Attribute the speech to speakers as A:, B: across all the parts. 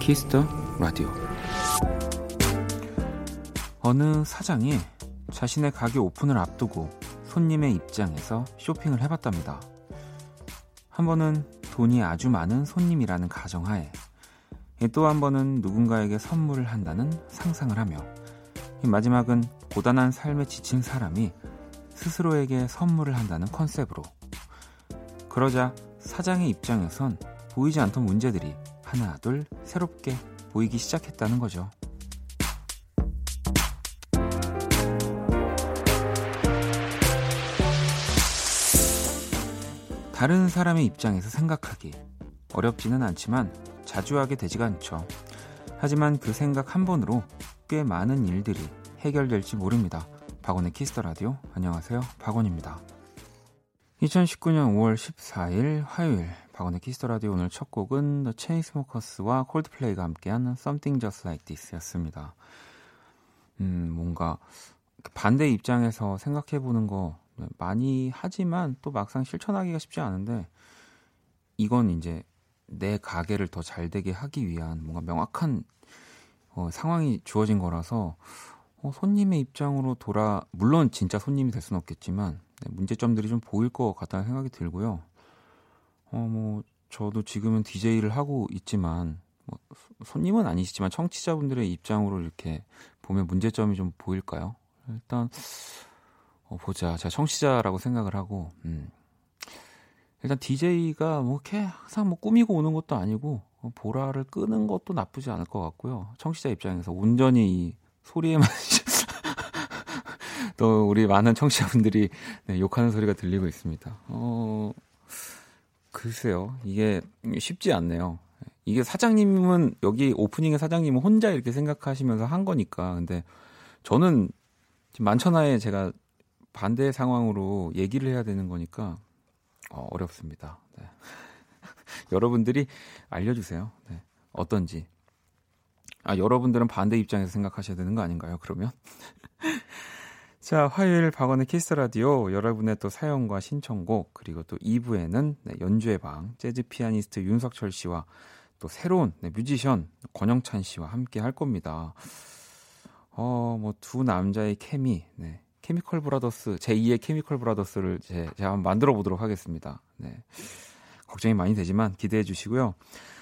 A: Kiss the Radio 어느 사장이 자신의 가게 오픈을 앞두고 손님의 입장에서 쇼핑을 해봤답니다. 한 번은 돈이 아주 많은 손님이라는 가정하에 또 한 번은 누군가에게 선물을 한다는 상상을 하며 마지막은 고단한 삶에 지친 사람이 스스로에게 선물을 한다는 컨셉으로 그러자 사장의 입장에선 보이지 않던 문제들이 하나 둘 새롭게 보이기 시작했다는 거죠. 다른 사람의 입장에서 생각하기 어렵지는 않지만 자주 하게 되지가 않죠. 하지만 그 생각 한 번으로 꽤 많은 일들이 해결될지 모릅니다. 박원의 Kiss the Radio 안녕하세요. 박원입니다. 2019년 5월 14일 화요일 박원의 Kiss the Radio 오늘 첫 곡은 The Chainsmokers와 Coldplay가 함께한 Something Just Like This였습니다. 음, 뭔가 반대 입장에서 생각해 보는 거 많이 하지만 또 막상 실천하기가 쉽지 않은데 이건 이제 내 가게를 더 잘 되게 하기 위한 뭔가 명확한 어, 상황이 주어진 거라서 어, 손님의 입장으로 돌아 물론 진짜 손님이 될 수는 없겠지만 네, 문제점들이 좀 보일 것 같다는 생각이 들고요. 어, 뭐, 저도 지금은 DJ를 하고 있지만, 뭐, 손님은 아니시지만 청취자분들의 입장으로 이렇게 보면 문제점이 좀 보일까요? 일단, 어, 보자. 제가 청취자라고 생각을 하고, 음. 일단 DJ가 뭐 이렇게 항상 뭐 꾸미고 오는 것도 아니고, 어, 보라를 끄는 것도 나쁘지 않을 것 같고요. 청취자 입장에서 온전히 이 소리에만 또 우리 많은 청취자분들이 네, 욕하는 소리가 들리고 있습니다. 어, 글쎄요. 이게 쉽지 않네요. 이게 사장님은 여기 오프닝의 사장님은 혼자 이렇게 생각하시면서 한 거니까. 근데 저는 지금 만천하에 제가 반대 상황으로 얘기를 해야 되는 거니까 어, 어렵습니다. 네. 여러분들이 알려주세요. 네. 어떤지. 아, 여러분들은 반대 입장에서 생각하셔야 되는 거 아닌가요? 그러면? 자, 화요일 박원의 Kiss the Radio 여러분의 또 사연과 신청곡 그리고 또 2부에는 네, 연주의 방 재즈 피아니스트 윤석철 씨와 또 새로운 네, 뮤지션 권영찬 씨와 함께 할 겁니다. 어, 뭐 두 남자의 케미, 네. Chemical Brothers 제2의 Chemical Brothers를 제, 제가 한번 만들어 보도록 하겠습니다. 네. 걱정이 많이 되지만 기대해 주시고요.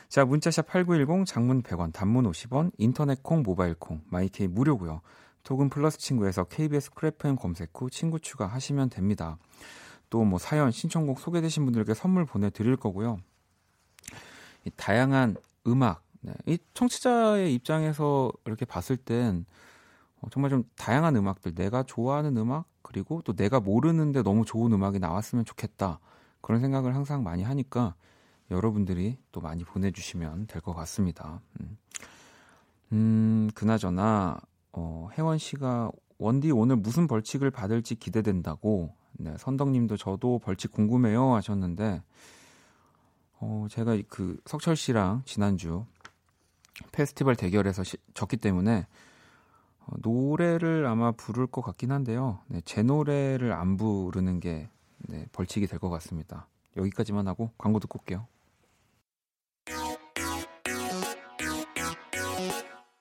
A: 자, 문자 샵 8910 장문 100원, 단문 50원, 인터넷 콩, 모바일 콩, my K 무료고요. 톡은 플러스 친구에서 KBS Cool FM 검색 후 친구 추가하시면 됩니다. 또 뭐 사연, 신청곡 소개되신 분들께 선물 보내드릴 거고요. 이 다양한 음악, 네. 이 청취자의 입장에서 이렇게 봤을 땐 어, 정말 좀 다양한 음악들, 내가 좋아하는 음악, 그리고 또 내가 모르는데 너무 좋은 음악이 나왔으면 좋겠다. 그런 생각을 항상 많이 하니까 여러분들이 또 많이 보내주시면 될 것 같습니다. 음. 음, 그나저나, 어, 혜원 씨가 원디 오늘 무슨 벌칙을 받을지 기대된다고, 네, 선덕님도 저도 벌칙 궁금해요 하셨는데, 어, 제가 그 석철 씨랑 지난주 페스티벌 대결에서 시, 졌기 때문에 어, 노래를 아마 부를 것 같긴 한데요. 네, 제 노래를 안 부르는 게 네, 벌칙이 될 것 같습니다. 여기까지만 하고 광고 듣고 올게요.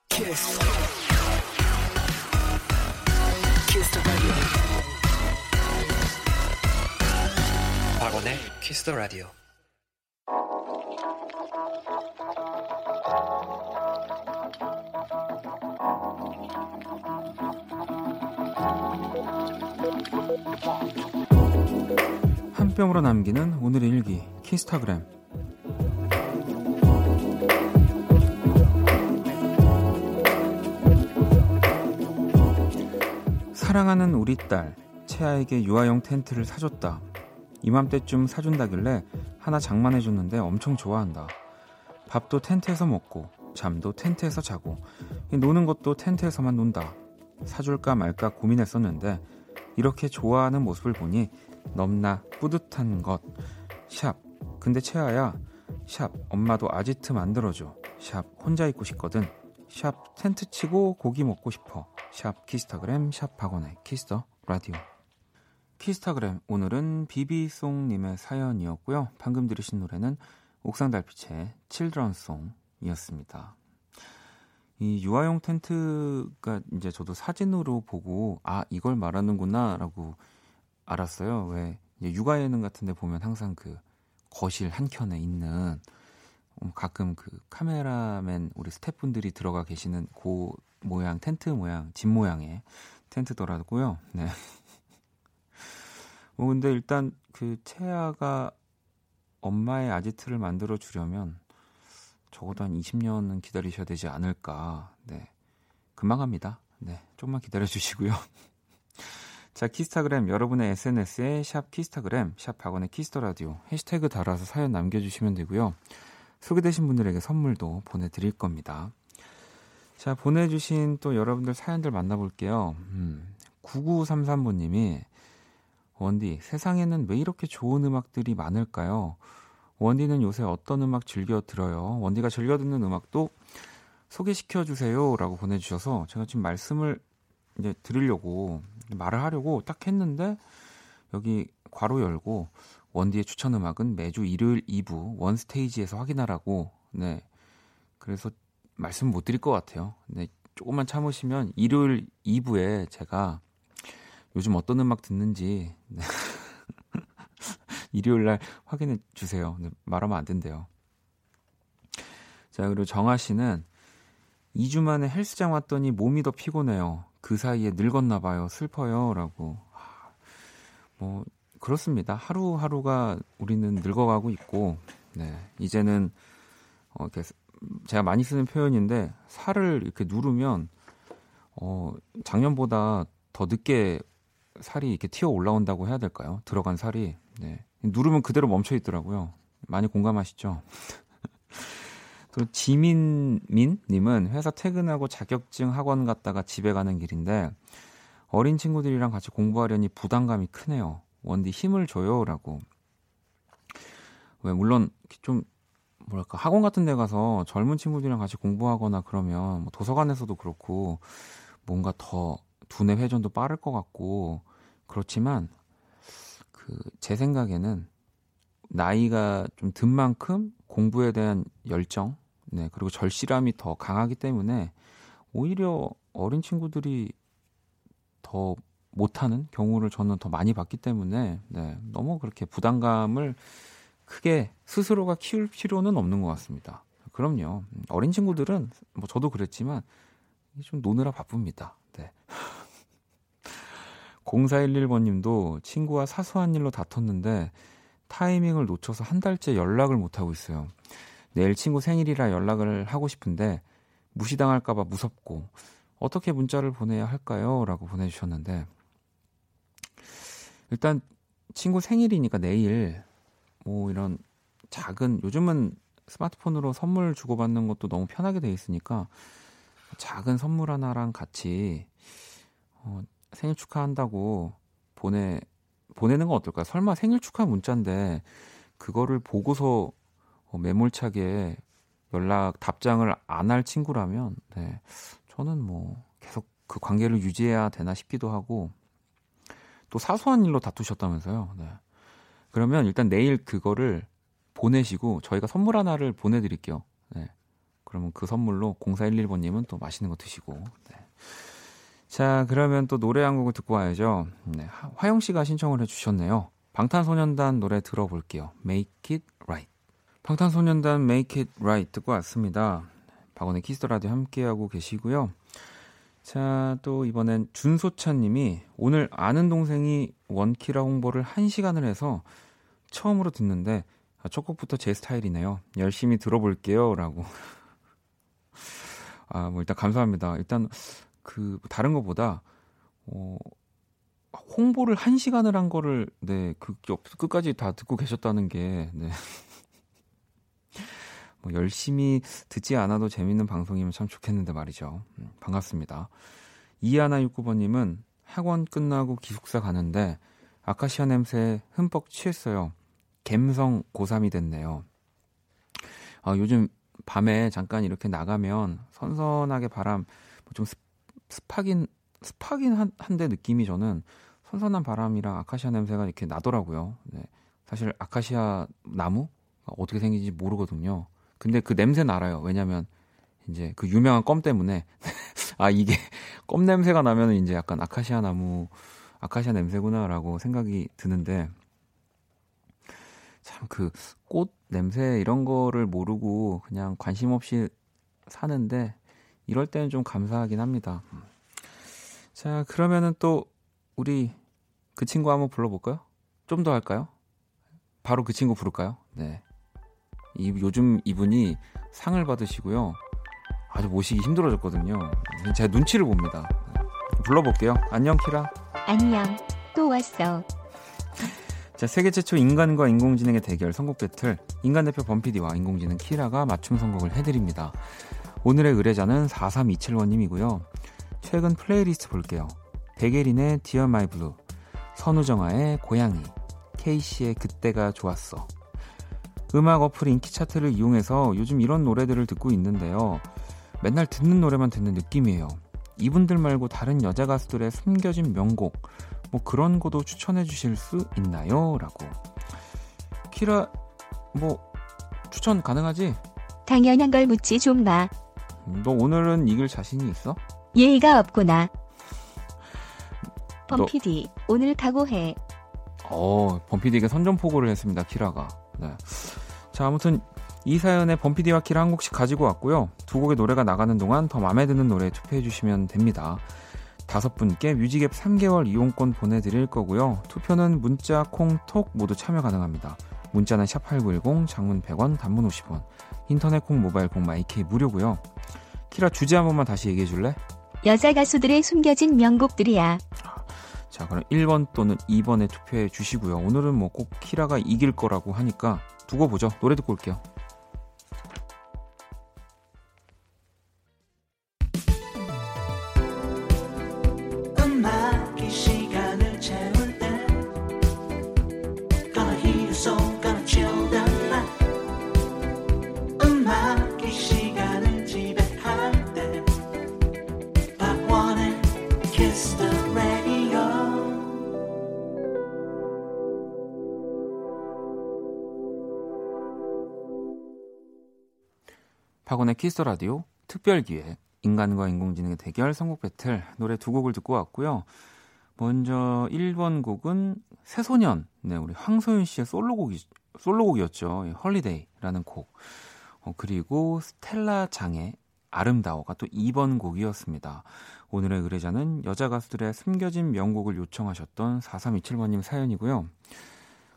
A: 키스. 박원의 키스 더 라디오. 한 뼘으로 남기는 오늘의 일기 키스타그램 사랑하는 우리 딸 채아에게 유아용 텐트를 사줬다. 이맘때쯤 사준다길래 하나 장만해줬는데 엄청 좋아한다. 밥도 텐트에서 먹고 잠도 텐트에서 자고 노는 것도 텐트에서만 논다. 사줄까 말까 고민했었는데 이렇게 좋아하는 모습을 보니 넘나 뿌듯한 것. 샵. 근데 채아야. 샵. 엄마도 아지트 만들어줘. 샵. 혼자 있고 싶거든. 샵. 텐트 치고 고기 먹고 싶어. 샵. 키스타그램. 샵. 박원의 Kiss the Radio. 키스타그램 오늘은 비비송님의 사연이었고요. 방금 들으신 노래는 옥상달빛의 Children Song이었습니다. 이 유아용 텐트가 이제 저도 사진으로 보고 아 이걸 말하는구나라고 알았어요. 왜 육아 예능 같은데 보면 항상 그 거실 한 켠에 있는 음, 가끔 그 카메라맨 우리 스태프분들이 들어가 계시는 그 모양 텐트 모양 집 모양의 텐트더라고요. 네. 뭐 근데 일단 그 채아가 엄마의 아지트를 만들어 주려면 적어도 한 20년은 기다리셔야 되지 않을까. 네. 금방 합니다. 네. 조금만 기다려 주시고요. 자, 키스타그램 여러분의 SNS에 샵 키스타그램, 샵 박원의 Kiss the Radio 해시태그 달아서 사연 남겨 주시면 되고요. 소개되신 분들에게 선물도 보내 드릴 겁니다. 자, 보내주신 또 여러분들 사연들 만나볼게요. 음, 9933번님이 원디, 세상에는 왜 이렇게 좋은 음악들이 많을까요? 원디는 요새 어떤 음악 즐겨 들어요? 원디가 즐겨 듣는 음악도 소개시켜 주세요. 라고 보내주셔서 제가 지금 말씀을 이제 들으려고 말을 하려고 딱 했는데 여기 괄호 열고 원디의 추천 음악은 매주 일요일 2부 원 스테이지에서 확인하라고 네 그래서 말씀 못 드릴 것 같아요. 네 조금만 참으시면 일요일 2부에 제가 요즘 어떤 음악 듣는지 네. 일요일 날 확인해 주세요. 네, 말하면 안 된대요. 자, 그리고 정아 씨는 2주 만에 헬스장 왔더니 몸이 더 피곤해요. 그 사이에 늙었나 봐요. 슬퍼요. 라고. 뭐, 그렇습니다. 하루하루가 우리는 늙어가고 있고, 네. 이제는, 어, 이렇게, 제가 많이 쓰는 표현인데, 살을 이렇게 누르면, 어, 작년보다 더 늦게 살이 이렇게 튀어 올라온다고 해야 될까요? 들어간 살이. 네. 누르면 그대로 멈춰 있더라고요. 많이 공감하시죠? 또 지민민님은 회사 퇴근하고 자격증 학원 갔다가 집에 가는 길인데 어린 친구들이랑 같이 공부하려니 부담감이 크네요. 원디 힘을 줘요라고. 왜 물론 좀 뭐랄까 학원 같은 데 가서 젊은 친구들이랑 같이 공부하거나 그러면 뭐 도서관에서도 그렇고 뭔가 더 두뇌 회전도 빠를 것 같고 그렇지만 그 제 생각에는 나이가 좀 든 만큼 공부에 대한 열정, 네, 그리고 절실함이 더 강하기 때문에 오히려 어린 친구들이 더 못하는 경우를 저는 더 많이 봤기 때문에 네, 너무 그렇게 부담감을 크게 스스로가 키울 필요는 없는 것 같습니다. 그럼요. 어린 친구들은 뭐 저도 그랬지만 좀 노느라 바쁩니다. 네. 0411번님도 친구와 사소한 일로 다퉜는데 타이밍을 놓쳐서 한 달째 연락을 못 하고 있어요. 내일 친구 생일이라 연락을 하고 싶은데 무시당할까봐 무섭고 어떻게 문자를 보내야 할까요? 라고 보내주셨는데 일단 친구 생일이니까 내일 뭐 이런 작은 요즘은 스마트폰으로 선물 주고받는 것도 너무 편하게 돼 있으니까 작은 선물 하나랑 같이 어, 생일 축하한다고 보내 보내는 건 어떨까요? 설마 생일 축하 문자인데 그거를 보고서 어, 매몰차게 연락 답장을 안 할 친구라면 네. 저는 뭐 계속 그 관계를 유지해야 되나 싶기도 하고 또 사소한 일로 다투셨다면서요. 네. 그러면 일단 내일 그거를 보내시고 저희가 선물 하나를 보내드릴게요. 네. 그러면 그 선물로 0411번님은 또 맛있는 거 드시고. 네. 자, 그러면 또 노래 한 곡을 듣고 와야죠. 네, 화영 씨가 신청을 해주셨네요. 방탄소년단 노래 들어볼게요. Make It Right. 방탄소년단 Make It Right 듣고 왔습니다. 박원의 Kiss the Radio 함께하고 계시고요. 자, 또 이번엔 준소찬 님이 오늘 아는 동생이 원키라 홍보를 1시간을 해서 처음으로 듣는데 첫 곡부터 제 스타일이네요. 열심히 들어볼게요. 라고. 아, 뭐 일단 감사합니다. 일단 그 다른 것보다 어 홍보를 한 시간을 한 거를 네, 그 끝까지 다 듣고 계셨다는 게 네. 뭐 열심히 듣지 않아도 재밌는 방송이면 참 좋겠는데 말이죠. 음, 반갑습니다. 이하나69번님은 학원 끝나고 기숙사 가는데 아카시아 냄새에 흠뻑 취했어요. 갬성 고3이 됐네요. 아, 요즘 밤에 잠깐 이렇게 나가면 선선하게 바람 좀 습, 습하긴 습하긴 한, 한데 느낌이 저는 선선한 바람이랑 아카시아 냄새가 이렇게 나더라고요. 네. 사실 아카시아 나무 어떻게 생긴지 모르거든요. 근데 그 냄새 나아요. 왜냐면 이제 그 유명한 껌 때문에 아 이게 껌 냄새가 나면은 이제 약간 아카시아 나무 아카시아 냄새구나라고 생각이 드는데 참 그 꽃 냄새 이런 거를 모르고 그냥 관심 없이 사는데 이럴 때는 좀 감사하긴 합니다. 자, 그러면은 또 우리 그 친구 한번 불러볼까요? 좀 더 할까요? 바로 그 친구 부를까요? 네. 이, 요즘 이분이 상을 받으시고요. 아주 모시기 힘들어졌거든요. 제가 눈치를 봅니다. 불러볼게요. 안녕, 키라.
B: 안녕. 또 왔어.
A: 자, 세계 최초 인간과 인공지능의 대결 선곡 배틀. 인간 대표 범피디와 인공지능 키라가 맞춤 선곡을 해드립니다. 오늘의 의뢰자는 4327원님이고요. 최근 플레이리스트 볼게요. 백예린의 Dear My Blue, 선우정아의 고양이, 케이시의 그때가 좋았어. 음악 어플 인기 차트를 이용해서 요즘 이런 노래들을 듣고 있는데요. 맨날 듣는 노래만 듣는 느낌이에요. 이분들 말고 다른 여자 가수들의 숨겨진 명곡, 뭐 그런 거도 추천해 주실 수 있나요? 라고. 키라, 뭐, 추천 가능하지?
B: 당연한 걸 묻지 좀 마.
A: 너 오늘은 이길 자신이 있어?
B: 예의가 없구나. 범피디, 오늘 각오해.
A: 어, 범피디에게 선전포고를 했습니다, 키라가. 네. 자, 아무튼 이 사연에 범피디와 키라 한 곡씩 가지고 왔고요. 두 곡의 노래가 나가는 동안 더 마음에 드는 노래 투표해 주시면 됩니다. 다섯 분께 뮤직앱 3개월 이용권 보내드릴 거고요. 투표는 문자, 콩, 톡 모두 참여 가능합니다. 문자는 샵8910, 장문 100원, 단문 50원, 인터넷 콩, 모바일 콩, 마이케이 무료고요. 키라 주제 한 번만 다시 얘기해 줄래?
B: 여자 가수들의 숨겨진 명곡들이야.
A: 자, 그럼 1번 또는 2번에 투표해 주시고요. 오늘은 뭐 꼭 키라가 이길 거라고 하니까 두고 보죠. 노래 듣고 올게요. 박원의 Kiss the Radio 특별 기획 인간과 인공지능의 대결 선곡 배틀 노래 두 곡을 듣고 왔고요. 먼저 1번 곡은 새소년 네 우리 황소윤 씨의 솔로곡이 솔로곡이었죠. Holiday라는 곡. 어, 그리고 스텔라 장의 아름다워가 또 2번 곡이었습니다. 오늘의 의뢰자는 여자 가수들의 숨겨진 명곡을 요청하셨던 4327번님 사연이고요.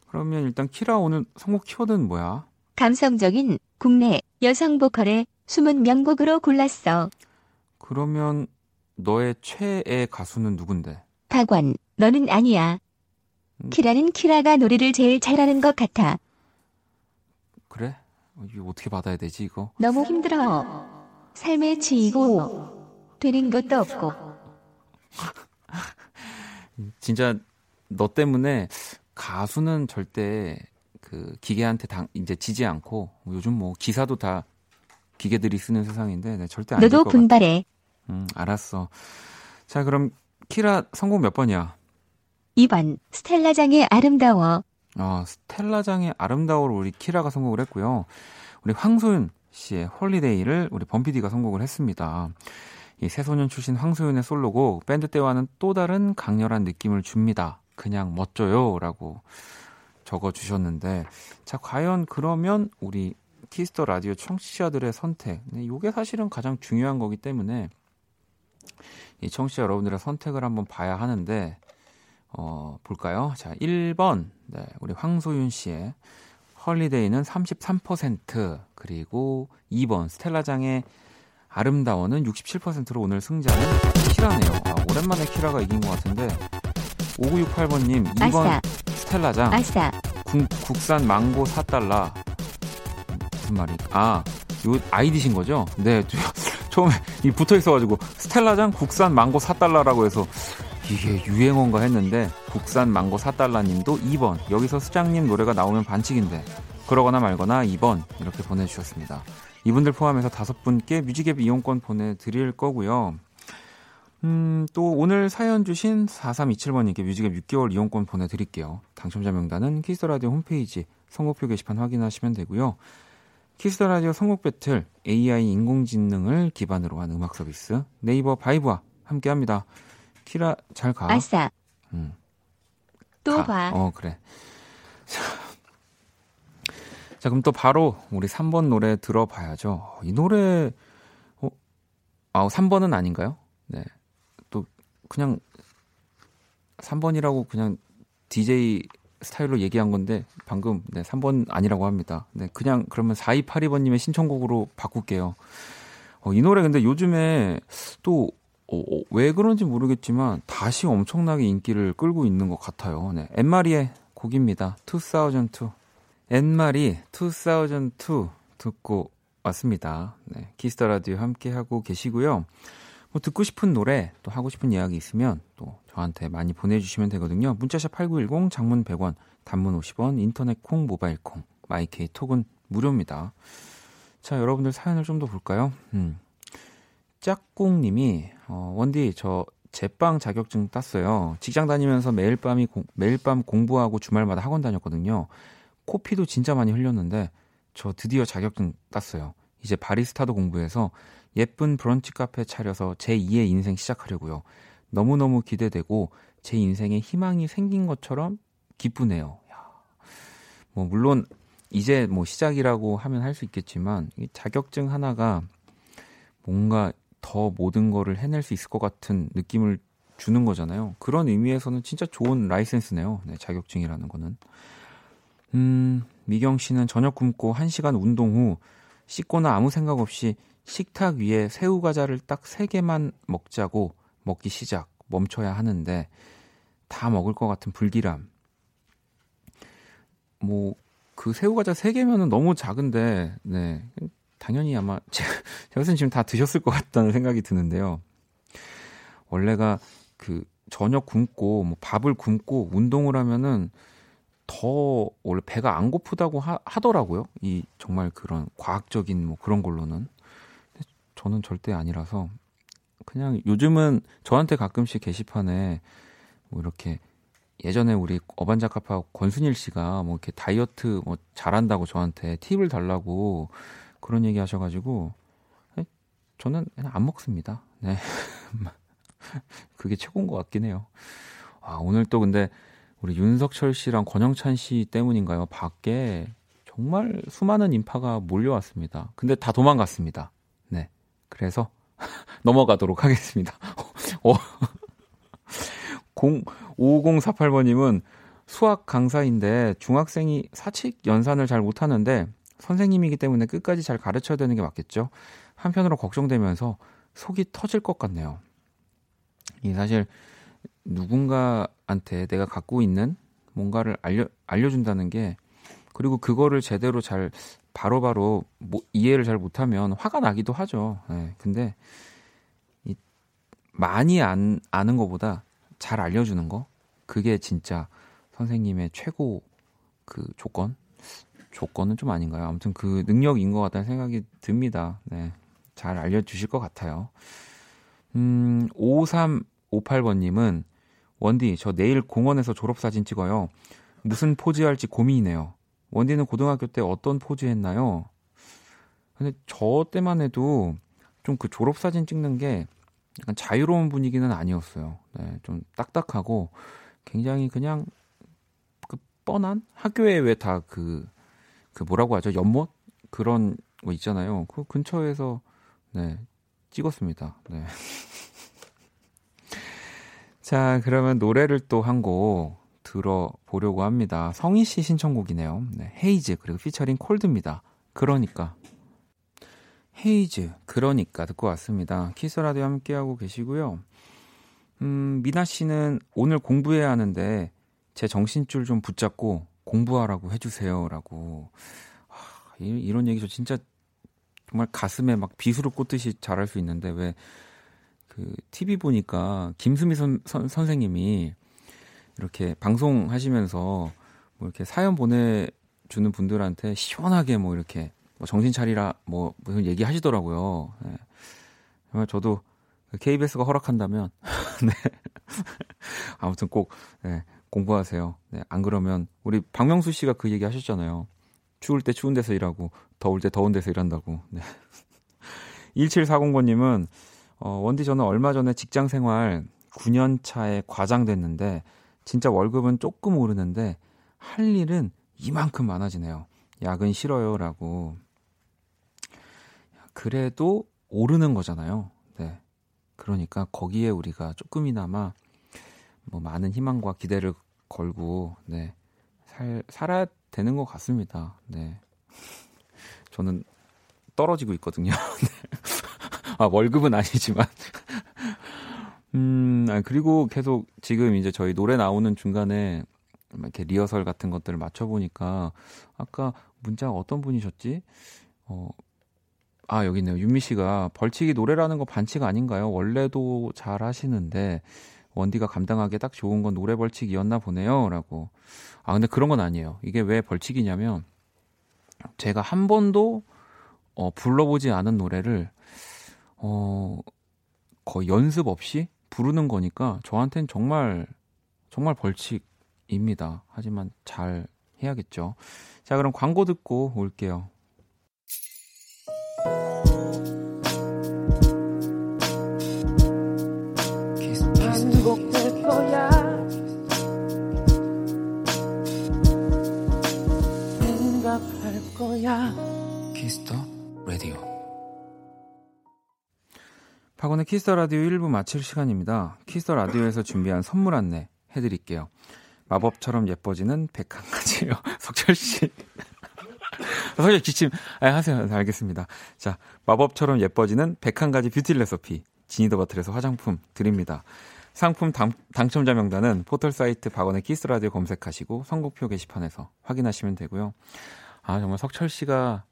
A: 그러면 일단 키라 오늘 선곡 키워드는 뭐야?
B: 감성적인 국내 여성 보컬의 숨은 명곡으로 골랐어.
A: 그러면 너의 최애 가수는 누군데?
B: 박원, 너는 아니야. 음. 키라는 키라가 노래를 제일 잘하는 것 같아.
A: 그래? 이거 어떻게 받아야 되지 이거?
B: 너무 힘들어. 삶에 지이고 되는 것도 없고.
A: 진짜 너 때문에 가수는 절대 그 기계한테 당 이제 지지 않고 요즘 뭐 기사도 다 기계들이 쓰는 세상인데 네, 절대 안
B: 너도 분발해.
A: 음, 알았어. 자, 그럼 키라 선곡 몇 번이야?
B: 2번 스텔라장의 아름다워.
A: 어, 스텔라장의 아름다워를 우리 키라가 선곡을 했고요. 우리 황소윤 씨의 Holiday를 우리 범피디가 선곡을 했습니다. 이 새소년 출신 황소윤의 솔로곡 밴드 때와는 또 다른 강렬한 느낌을 줍니다. 그냥 멋져요라고 적어 주셨는데 자 과연 그러면 우리 Kiss the Radio 청취자들의 선택 네, 이게 사실은 가장 중요한 거기 때문에 이 청취자 여러분들의 선택을 한번 봐야 하는데 어 볼까요? 자 1번 네, 우리 황소윤 씨의 Holiday는 33% 그리고 2번 스텔라장의 아름다워는 67%로 오늘 승자는 키라네요. 아, 오랜만에 키라가 이긴 것 같은데 5968번님 2번 아싸. 스텔라장
B: 아싸.
A: 국, 국산 망고 4달러 무슨 말이 아, 요 아이디신 거죠? 네. 처음에 이 붙어 있어가지고 스텔라장 국산 망고 4달러라고 해서 이게 유행어인가 했는데 국산 망고 4달러님도 2번 여기서 수장님 노래가 나오면 반칙인데 그러거나 말거나 2번 이렇게 보내주셨습니다. 이분들 포함해서 다섯 분께 뮤직앱 이용권 보내드릴 거고요. 음, 또 오늘 사연 주신 4327번님께 뮤직앱 6개월 이용권 보내드릴게요. 당첨자 명단은 키스라디오 홈페이지 선곡표 게시판 확인하시면 되고요. 키스라디오 선곡 배틀 AI 인공지능을 기반으로 한 음악 서비스 네이버 바이브와 함께합니다. 키라 잘 가.
B: 아싸. 음. 또 가. 봐.
A: 어 그래. 자 그럼 또 바로 우리 3번 노래 들어봐야죠. 이 노래 어? 아 3번은 아닌가요? 네. 그냥 3번이라고 그냥 DJ 스타일로 얘기한 건데 방금 네, 3번 아니라고 합니다. 네, 그냥 그러면 4282번 님의 신청곡으로 바꿀게요. 어, 이 노래 근데 요즘에 또왜 어, 어 그런지 모르겠지만 다시 엄청나게 인기를 끌고 있는 것 같아요. 네, 앤 마리의 곡입니다. 2002. 앤 마리 2002 듣고 왔습니다. 네, 키스 더 라디오 함께 하고 계시고요. 뭐 듣고 싶은 노래 또 하고 싶은 이야기 있으면 또 저한테 많이 보내주시면 되거든요. 문자샵 8910 장문 100원 단문 50원 인터넷 콩 모바일 콩 마이K 톡은 무료입니다. 자 여러분들 사연을 좀 더 볼까요? 음. 짝꿍님이 어, 원디 저 제빵 자격증 땄어요. 직장 다니면서 매일 밤이 공, 매일 밤 공부하고 주말마다 학원 다녔거든요. 코피도 진짜 많이 흘렸는데 저 드디어 자격증 땄어요. 이제 바리스타도 공부해서 예쁜 브런치 카페 차려서 제 2의 인생 시작하려고요. 너무너무 기대되고 제 인생에 희망이 생긴 것처럼 기쁘네요. 야. 뭐 물론 이제 뭐 시작이라고 하면 할 수 있겠지만 이 자격증 하나가 뭔가 더 모든 거를 해낼 수 있을 것 같은 느낌을 주는 거잖아요. 그런 의미에서는 진짜 좋은 라이센스네요. 네, 자격증이라는 거는. 음, 미경 씨는 저녁 굶고 1시간 운동 후 씻거나 아무 생각 없이 식탁 위에 새우 과자를 딱 3개만 먹자고 먹기 시작, 멈춰야 하는데 다 먹을 것 같은 불길함. 뭐, 그 새우 과자 3개면은 너무 작은데, 네. 당연히 아마, 제가, 제가 지금 다 드셨을 것 같다는 생각이 드는데요. 원래가 그 저녁 굶고, 뭐 밥을 굶고 운동을 하면은 더 원래 배가 안 고프다고 하, 하더라고요. 이 정말 그런 과학적인 뭐 그런 걸로는. 저는 절대 아니라서 그냥 요즘은 저한테 가끔씩 게시판에 뭐 이렇게 예전에 우리 어반자카파 권순일 씨가 뭐 이렇게 다이어트 뭐 잘한다고 저한테 팁을 달라고 그런 얘기 하셔가지고 저는 그냥 안 먹습니다. 네. 그게 최고인 것 같긴 해요. 아, 오늘 또 근데 우리 윤석철 씨랑 권영찬 씨 때문인가요? 밖에 정말 수많은 인파가 몰려왔습니다. 근데 다 도망갔습니다. 네. 그래서 넘어가도록 하겠습니다. 어, 5048번님은 수학 강사인데 중학생이 사칙 연산을 잘 못하는데 선생님이기 때문에 끝까지 잘 가르쳐야 되는 게 맞겠죠. 한편으로 걱정되면서 속이 터질 것 같네요. 이 사실 누군가한테 내가 갖고 있는 뭔가를 알려 알려준다는 게 그리고 그거를 제대로 잘 바로바로 뭐 이해를 잘 못하면 화가 나기도 하죠. 네, 근데 이 많이 안, 아는 것보다 잘 알려주는 거 그게 진짜 선생님의 최고 그 조건 조건은 좀 아닌가요? 아무튼 그 능력인 것 같다는 생각이 듭니다. 네, 잘 알려주실 것 같아요. 음, 5358번님은 원디 저 내일 공원에서 졸업사진 찍어요. 무슨 포즈 할지 고민이네요. 원디는 고등학교 때 어떤 포즈 했나요? 근데 저 때만 해도 좀 그 졸업사진 찍는 게 약간 자유로운 분위기는 아니었어요. 네, 좀 딱딱하고 굉장히 그냥 그 뻔한 학교에 왜 다 그그 뭐라고 하죠? 연못 그런 거 있잖아요. 그 근처에서 네 찍었습니다. 네. 자, 그러면 노래를 또 한 곡 들어보려고 합니다. 성희 씨 신청곡이네요. 네, 헤이즈 그리고 피처링 콜드입니다. 그러니까 헤이즈 그러니까 듣고 왔습니다. 키스 라디오 함께하고 계시고요. 음, 미나 씨는 오늘 공부해야 하는데 제 정신줄 좀 붙잡고 공부하라고 해주세요라고 하, 이런 얘기 저 진짜 정말 가슴에 막 비수를 꽂듯이 잘할 수 있는데 왜 그 TV 보니까 김수미 선, 선, 선생님이 이렇게 방송하시면서 뭐 이렇게 사연 보내주는 분들한테 시원하게 뭐 이렇게 뭐 정신 차리라 뭐 무슨 얘기 하시더라고요. 네. 정말 저도 KBS가 허락한다면 네. 아무튼 꼭 네, 공부하세요. 네, 안 그러면 우리 박명수 씨가 그 얘기 하셨잖아요. 추울 때 추운 데서 일하고 더울 때 더운 데서 일한다고. 네. 1740번님은 어, 원디 저는 얼마 전에 직장 생활 9년 차에 과장 됐는데 진짜 월급은 조금 오르는데 할 일은 이만큼 많아지네요. 야근 싫어요라고. 그래도 오르는 거잖아요. 네. 그러니까 거기에 우리가 조금이나마 뭐 많은 희망과 기대를 걸고 네. 살 살아야 되는 것 같습니다. 네. 저는 떨어지고 있거든요. 네. 아, 월급은 아니지만. 음, 아, 그리고 계속 지금 이제 저희 노래 나오는 중간에 이렇게 리허설 같은 것들을 맞춰보니까 아까 문자가 어떤 분이셨지? 어, 아, 여기 있네요. 윤미 씨가 벌칙이 노래라는 거 반칙 아닌가요? 원래도 잘 하시는데 원디가 감당하기에 딱 좋은 건 노래 벌칙이었나 보네요. 라고. 아, 근데 그런 건 아니에요. 이게 왜 벌칙이냐면 제가 한 번도 어, 불러보지 않은 노래를 어, 거의 연습 없이 부르는 거니까 저한테는 정말 정말 벌칙입니다. 하지만 잘 해야겠죠. 자, 그럼 광고 듣고 올게요. 거야. 키스 더 라디오. 박원의 키스 더 라디오 1부 마칠 시간입니다. 키스 더 라디오에서 준비한 선물 안내 해드릴게요. 마법처럼 예뻐지는 101가지요. 석철 씨. 석철 기침, 아, 하세요. 네, 알겠습니다. 자, 마법처럼 예뻐지는 101가지 뷰티 레시피. 지니 더 바틀에서 화장품 드립니다. 상품 당, 당첨자 명단은 포털 사이트 박원의 키스 라디오 검색하시고 선곡표 게시판에서 확인하시면 되고요. 아, 정말 석철 씨가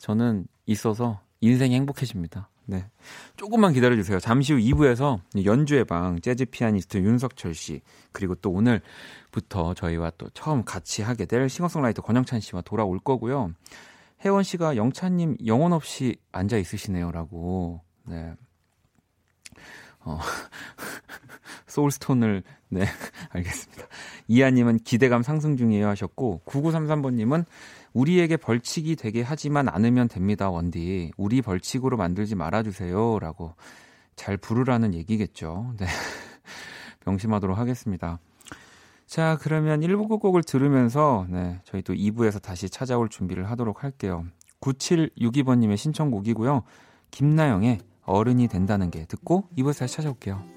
A: 저는 있어서 인생이 행복해집니다. 네. 조금만 기다려주세요. 잠시 후 2부에서 연주의 방, 재즈 피아니스트 윤석철 씨, 그리고 또 오늘부터 저희와 또 처음 같이 하게 될 싱어송라이터 권영찬 씨와 돌아올 거고요. 혜원 씨가 영찬님 영혼 없이 앉아 있으시네요. 라고. 네. 어, 소울스톤을, 네, 알겠습니다. 이하님은 기대감 상승 중이에요 하셨고, 9933번님은 우리에게 벌칙이 되게 하지만 않으면 됩니다, 원디. 우리 벌칙으로 만들지 말아주세요. 라고 잘 부르라는 얘기겠죠. 네. 명심하도록 하겠습니다. 자, 그러면 1부 끝곡을 들으면서, 네, 저희 또 2부에서 다시 찾아올 준비를 하도록 할게요. 9762번님의 신청곡이고요. 김나영의 어른이 된다는 게 듣고 2부에서 다시 찾아올게요.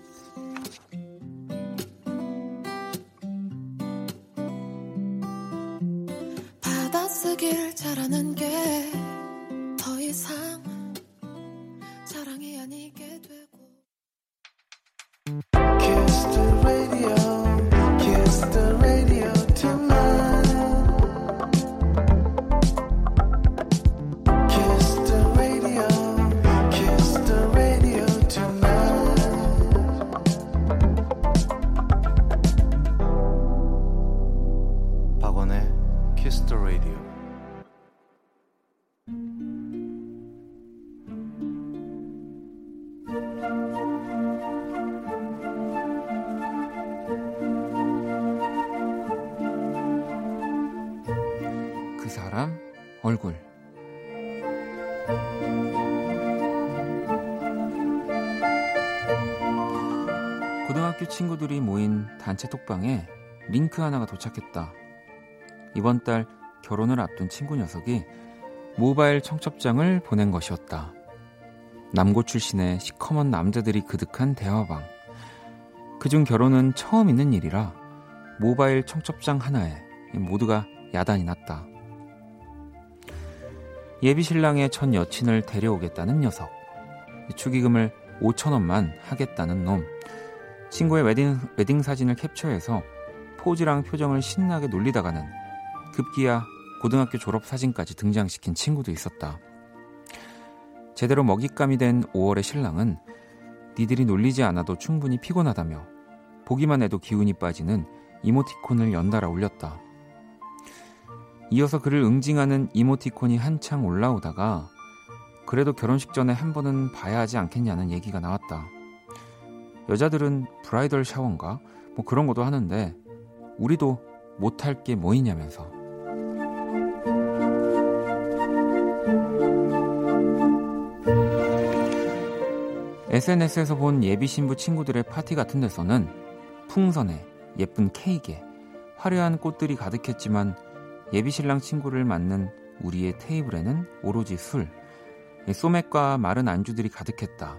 A: 얼굴 고등학교 친구들이 모인 단체 톡방에 링크 하나가 도착했다. 이번 달 결혼을 앞둔 친구 녀석이 모바일 청첩장을 보낸 것이었다. 남고 출신의 시커먼 남자들이 그득한 대화방. 그중 결혼은 처음 있는 일이라 모바일 청첩장 하나에 모두가 야단이 났다. 예비 신랑의 전 여친을 데려오겠다는 녀석. 축의금을 5천원만 하겠다는 놈. 친구의 웨딩, 웨딩 사진을 캡처해서 포즈랑 표정을 신나게 놀리다가는 급기야 고등학교 졸업 사진까지 등장시킨 친구도 있었다. 제대로 먹잇감이 된 5월의 신랑은 니들이 놀리지 않아도 충분히 피곤하다며 보기만 해도 기운이 빠지는 이모티콘을 연달아 올렸다. 이어서 그를 응징하는 이모티콘이 한창 올라오다가 그래도 결혼식 전에 한 번은 봐야 하지 않겠냐는 얘기가 나왔다. 여자들은 브라이덜 샤워인가? 뭐 그런 것도 하는데 우리도 못할 게 뭐 있냐면서. SNS에서 본 예비 신부 친구들의 파티 같은 데서는 풍선에 예쁜 케이크에 화려한 꽃들이 가득했지만 예비 신랑 친구를 맞는 우리의 테이블에는 오로지 술, 소맥과 마른 안주들이 가득했다.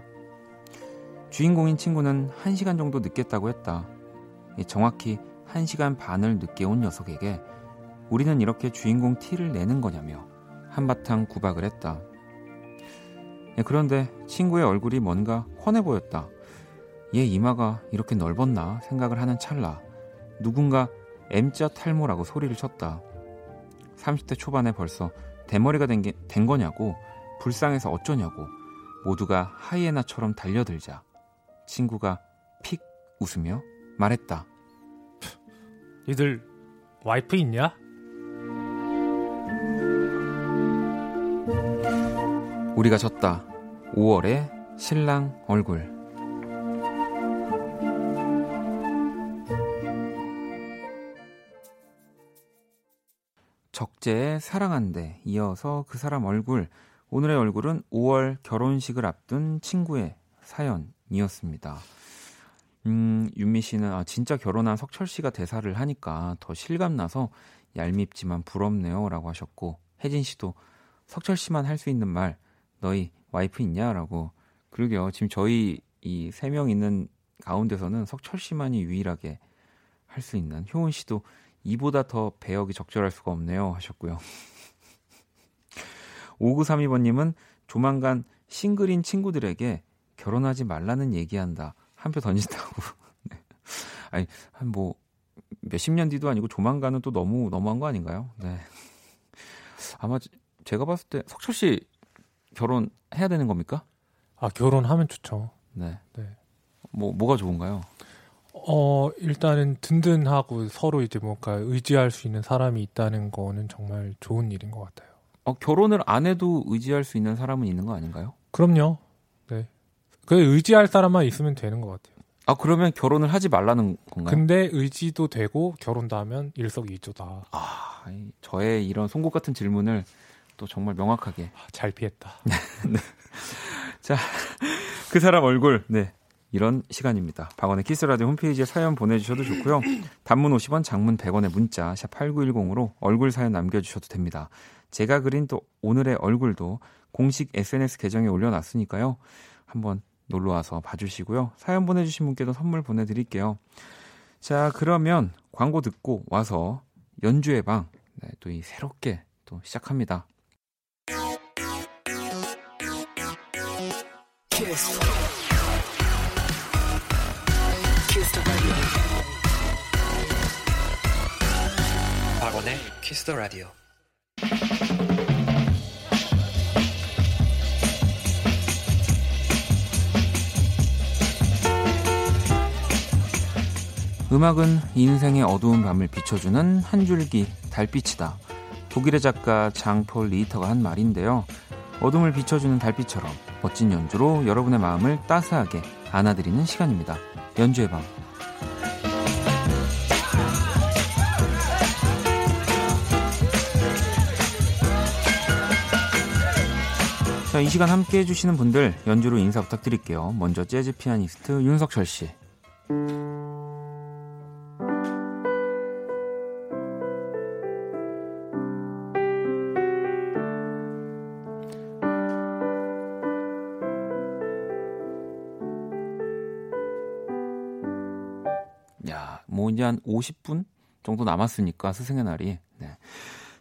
A: 주인공인 친구는 1시간 정도 늦겠다고 했다. 정확히 1시간 반을 늦게 온 녀석에게 우리는 이렇게 주인공 티를 내는 거냐며 한바탕 구박을 했다. 그런데 친구의 얼굴이 뭔가 훤해 보였다. 얘 이마가 이렇게 넓었나 생각을 하는 찰나 누군가 M자 탈모라고 소리를 쳤다. 30대 초반에 벌써 대머리가 된, 게, 된 거냐고 불쌍해서 어쩌냐고 모두가 하이에나처럼 달려들자 친구가 픽 웃으며 말했다.
C: 니들 와이프 있냐?
A: 우리가 졌다. 5월에 신랑 얼굴. 적재의 사랑한데 이어서 그 사람 얼굴 오늘의 얼굴은 5월 결혼식을 앞둔 친구의 사연이었습니다. 음, 윤미 씨는 아, 진짜 결혼한 석철 씨가 대사를 하니까 더 실감 나서 얄밉지만 부럽네요 라고 하셨고 혜진 씨도 석철 씨만 할 수 있는 말 너희 와이프 있냐 라고 그러게요. 지금 저희 이 세 명 있는 가운데서는 석철 씨만이 유일하게 할 수 있는 효은 씨도 이보다 더 배역이 적절할 수가 없네요 하셨고요. 5932번님은 조만간 싱글인 친구들에게 결혼하지 말라는 얘기한다. 한 표 던진다고. 네. 아니, 한 뭐, 몇십 년 뒤도 아니고 조만간은 또 너무, 너무한 거 아닌가요? 네. 아마 제가 봤을 때 석철 씨 결혼해야 되는 겁니까?
C: 아, 결혼하면 좋죠.
A: 네. 네. 뭐, 뭐가 좋은가요?
C: 어, 일단은 든든하고 서로 이제 뭔가 의지할 수 있는 사람이 있다는 거는 정말 좋은 일인 것 같아요.
A: 어, 결혼을 안 해도 의지할 수 있는 사람은 있는 거 아닌가요?
C: 그럼요. 네. 그 의지할 사람만 있으면 되는 것 같아요.
A: 아, 그러면 결혼을 하지 말라는 건가요?
C: 근데 의지도 되고 결혼도 하면 일석이조다.
A: 아, 저의 이런 송곳 같은 질문을 또 정말 명확하게.
C: 아, 잘 피했다.
A: 네. 자, 그 사람 얼굴. 네. 이런 시간입니다. 박원의 키스라디오 홈페이지에 사연 보내주셔도 좋고요. 단문 50원, 장문 100원의 문자 샵 8910으로 얼굴 사연 남겨주셔도 됩니다. 제가 그린 또 오늘의 얼굴도 공식 SNS 계정에 올려놨으니까요. 한번 놀러와서 봐주시고요. 사연 보내주신 분께도 선물 보내드릴게요. 자, 그러면 광고 듣고 와서 연주의 방, 네, 또이 새롭게 또 시작합니다. 키스. 박원의 키스 더 라디오. 음악은 인생의 어두운 밤을 비춰주는 한 줄기 달빛이다. 독일의 작가 장폴 리히터가 한 말인데요. 어둠을 비춰주는 달빛처럼 멋진 연주로 여러분의 마음을 따스하게 안아드리는 시간입니다. 연주의 밤. 자, 이 시간 함께 해주시는 분들 연주로 인사 부탁드릴게요. 먼저 재즈 피아니스트 윤석철 씨. 한 50분 정도 남았으니까 스승의 날이. 네.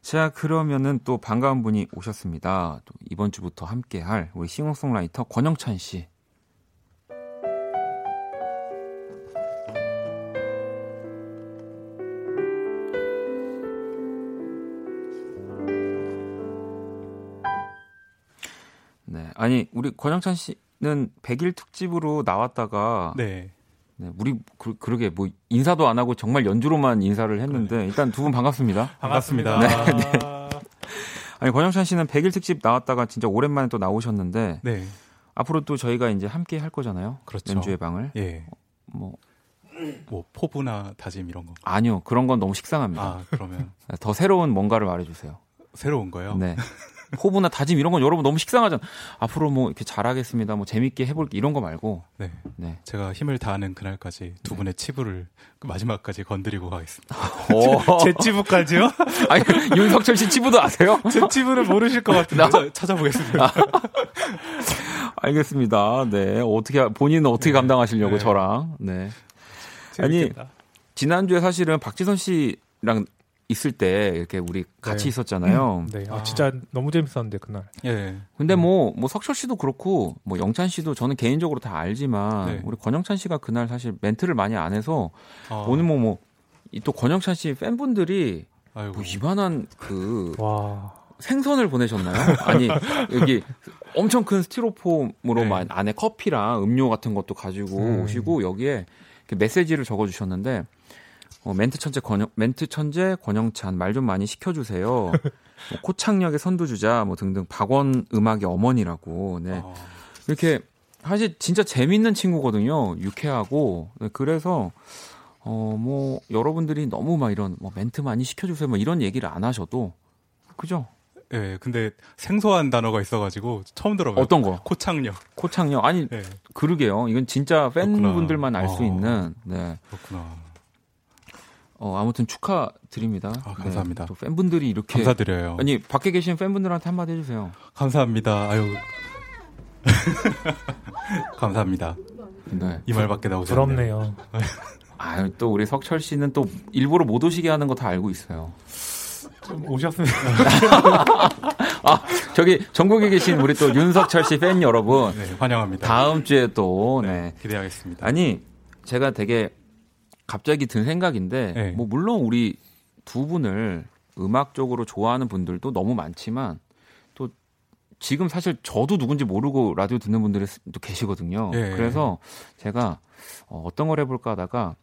A: 자, 그러면은 또 반가운 분이 오셨습니다. 또 이번 주부터 함께 할 우리 싱어송라이터 권영찬 씨. 네. 아니, 우리 권영찬 씨는 100일 특집으로 나왔다가 네. 네, 우리 그, 그러게 뭐 인사도 안 하고 정말 연주로만 인사를 했는데 일단 두 분 반갑습니다.
C: 반갑습니다.
A: 네, 네. 아니 권영찬 씨는 100일 특집 나왔다가 진짜 오랜만에 또 나오셨는데 네. 앞으로 또 저희가 이제 함께 할 거잖아요. 그렇죠. 연주의 방을. 예. 뭐
D: 뭐 포부나 다짐 이런 거.
A: 아니요 그런 건 너무 식상합니다.
D: 아 그러면
A: 더 새로운 뭔가를 말해 주세요.
D: 새로운 거요?
A: 네. 포부나 다짐 이런 건 여러분 너무 식상하잖아. 앞으로 뭐 이렇게 잘하겠습니다. 뭐 재밌게 해볼게 이런 거 말고.
D: 네.
A: 네.
D: 제가 힘을 다하는 그날까지 두 분의 치부를 그 마지막까지 건드리고 가겠습니다.
A: 오.
C: 제 치부까지요?
A: 아니 윤석철 씨 치부도 아세요?
C: 제 치부는 모르실 것 같은데.
D: 찾아, 찾아보겠습니다.
A: 알겠습니다. 네. 어떻게 본인은 어떻게 감당하시려고
D: 네.
A: 저랑. 네.
C: 재밌겠다.
A: 지난주에 사실은 박지선 씨랑 있을 때 이렇게 우리 같이
C: 네.
A: 있었잖아요.
C: 네. 아,
D: 아.
C: 진짜 너무 재밌었는데 그날.
D: 예.
A: 근데 뭐, 뭐 석철 씨도 그렇고, 뭐 영찬 씨도 저는 개인적으로 다 알지만,
D: 네.
A: 우리 권영찬 씨가 그날 사실 멘트를 많이 안 해서,
D: 아,
A: 오늘 뭐, 뭐, 이또 권영찬 씨 팬분들이
D: 아이고.
A: 뭐 이만한 그
C: 와.
A: 생선을 보내셨나요? 아니, 여기 엄청 큰 스티로폼으로
D: 네.
A: 만 안에 커피랑 음료 같은 것도 가지고
C: 음.
A: 오시고, 여기에 이렇게 메시지를 적어주셨는데, 어, 멘트 천재 권영, 멘트 천재 권영찬 말 좀 많이 시켜주세요. 뭐 코창력의 선두주자 뭐 등등 박원 음악의 어머니라고 네.
D: 아,
A: 이렇게 사실 진짜 재밌는 친구거든요. 유쾌하고 네, 그래서 어 뭐 여러분들이 너무 막 이런 뭐 멘트 많이 시켜주세요 뭐 이런 얘기를 안 하셔도 그죠?
D: 예, 근데 생소한 단어가 있어가지고 처음 들어봐요.
A: 어떤 거?
D: 코창력.
A: 코창력 아니
D: 예,
A: 그러게요. 이건 진짜 팬분들만 알수
D: 어.
A: 있는 네.
D: 그렇구나.
A: 어 아무튼 축하드립니다.
D: 아, 감사합니다.
A: 네, 또 팬분들이 이렇게
D: 감사드려요.
A: 아니 밖에 계신 팬분들한테 한마디 해주세요.
D: 감사합니다. 아유. 감사합니다.
A: 네.
D: 이 말밖에 나오지
C: 부럽네요.
A: 아, 또 우리 석철 씨는 또 일부러 못 오시게 하는 거 다 알고 있어요.
C: 좀 오셨으면.
A: 아, 저기 전국에 계신 우리 또 윤석철 씨 팬 여러분,
D: 네, 환영합니다.
A: 다음 주에 또 네.
D: 네, 기대하겠습니다.
A: 아니, 제가 되게 갑자기 든 생각인데
D: 네.
A: 뭐 물론 우리 두 분을 음악적으로 좋아하는 분들도 너무 많지만 또 지금 사실 저도 누군지 모르고 라디오 듣는 분들이 또 계시거든요.
D: 예.
A: 그래서 제가 어, 어떤 걸 해볼까 하다가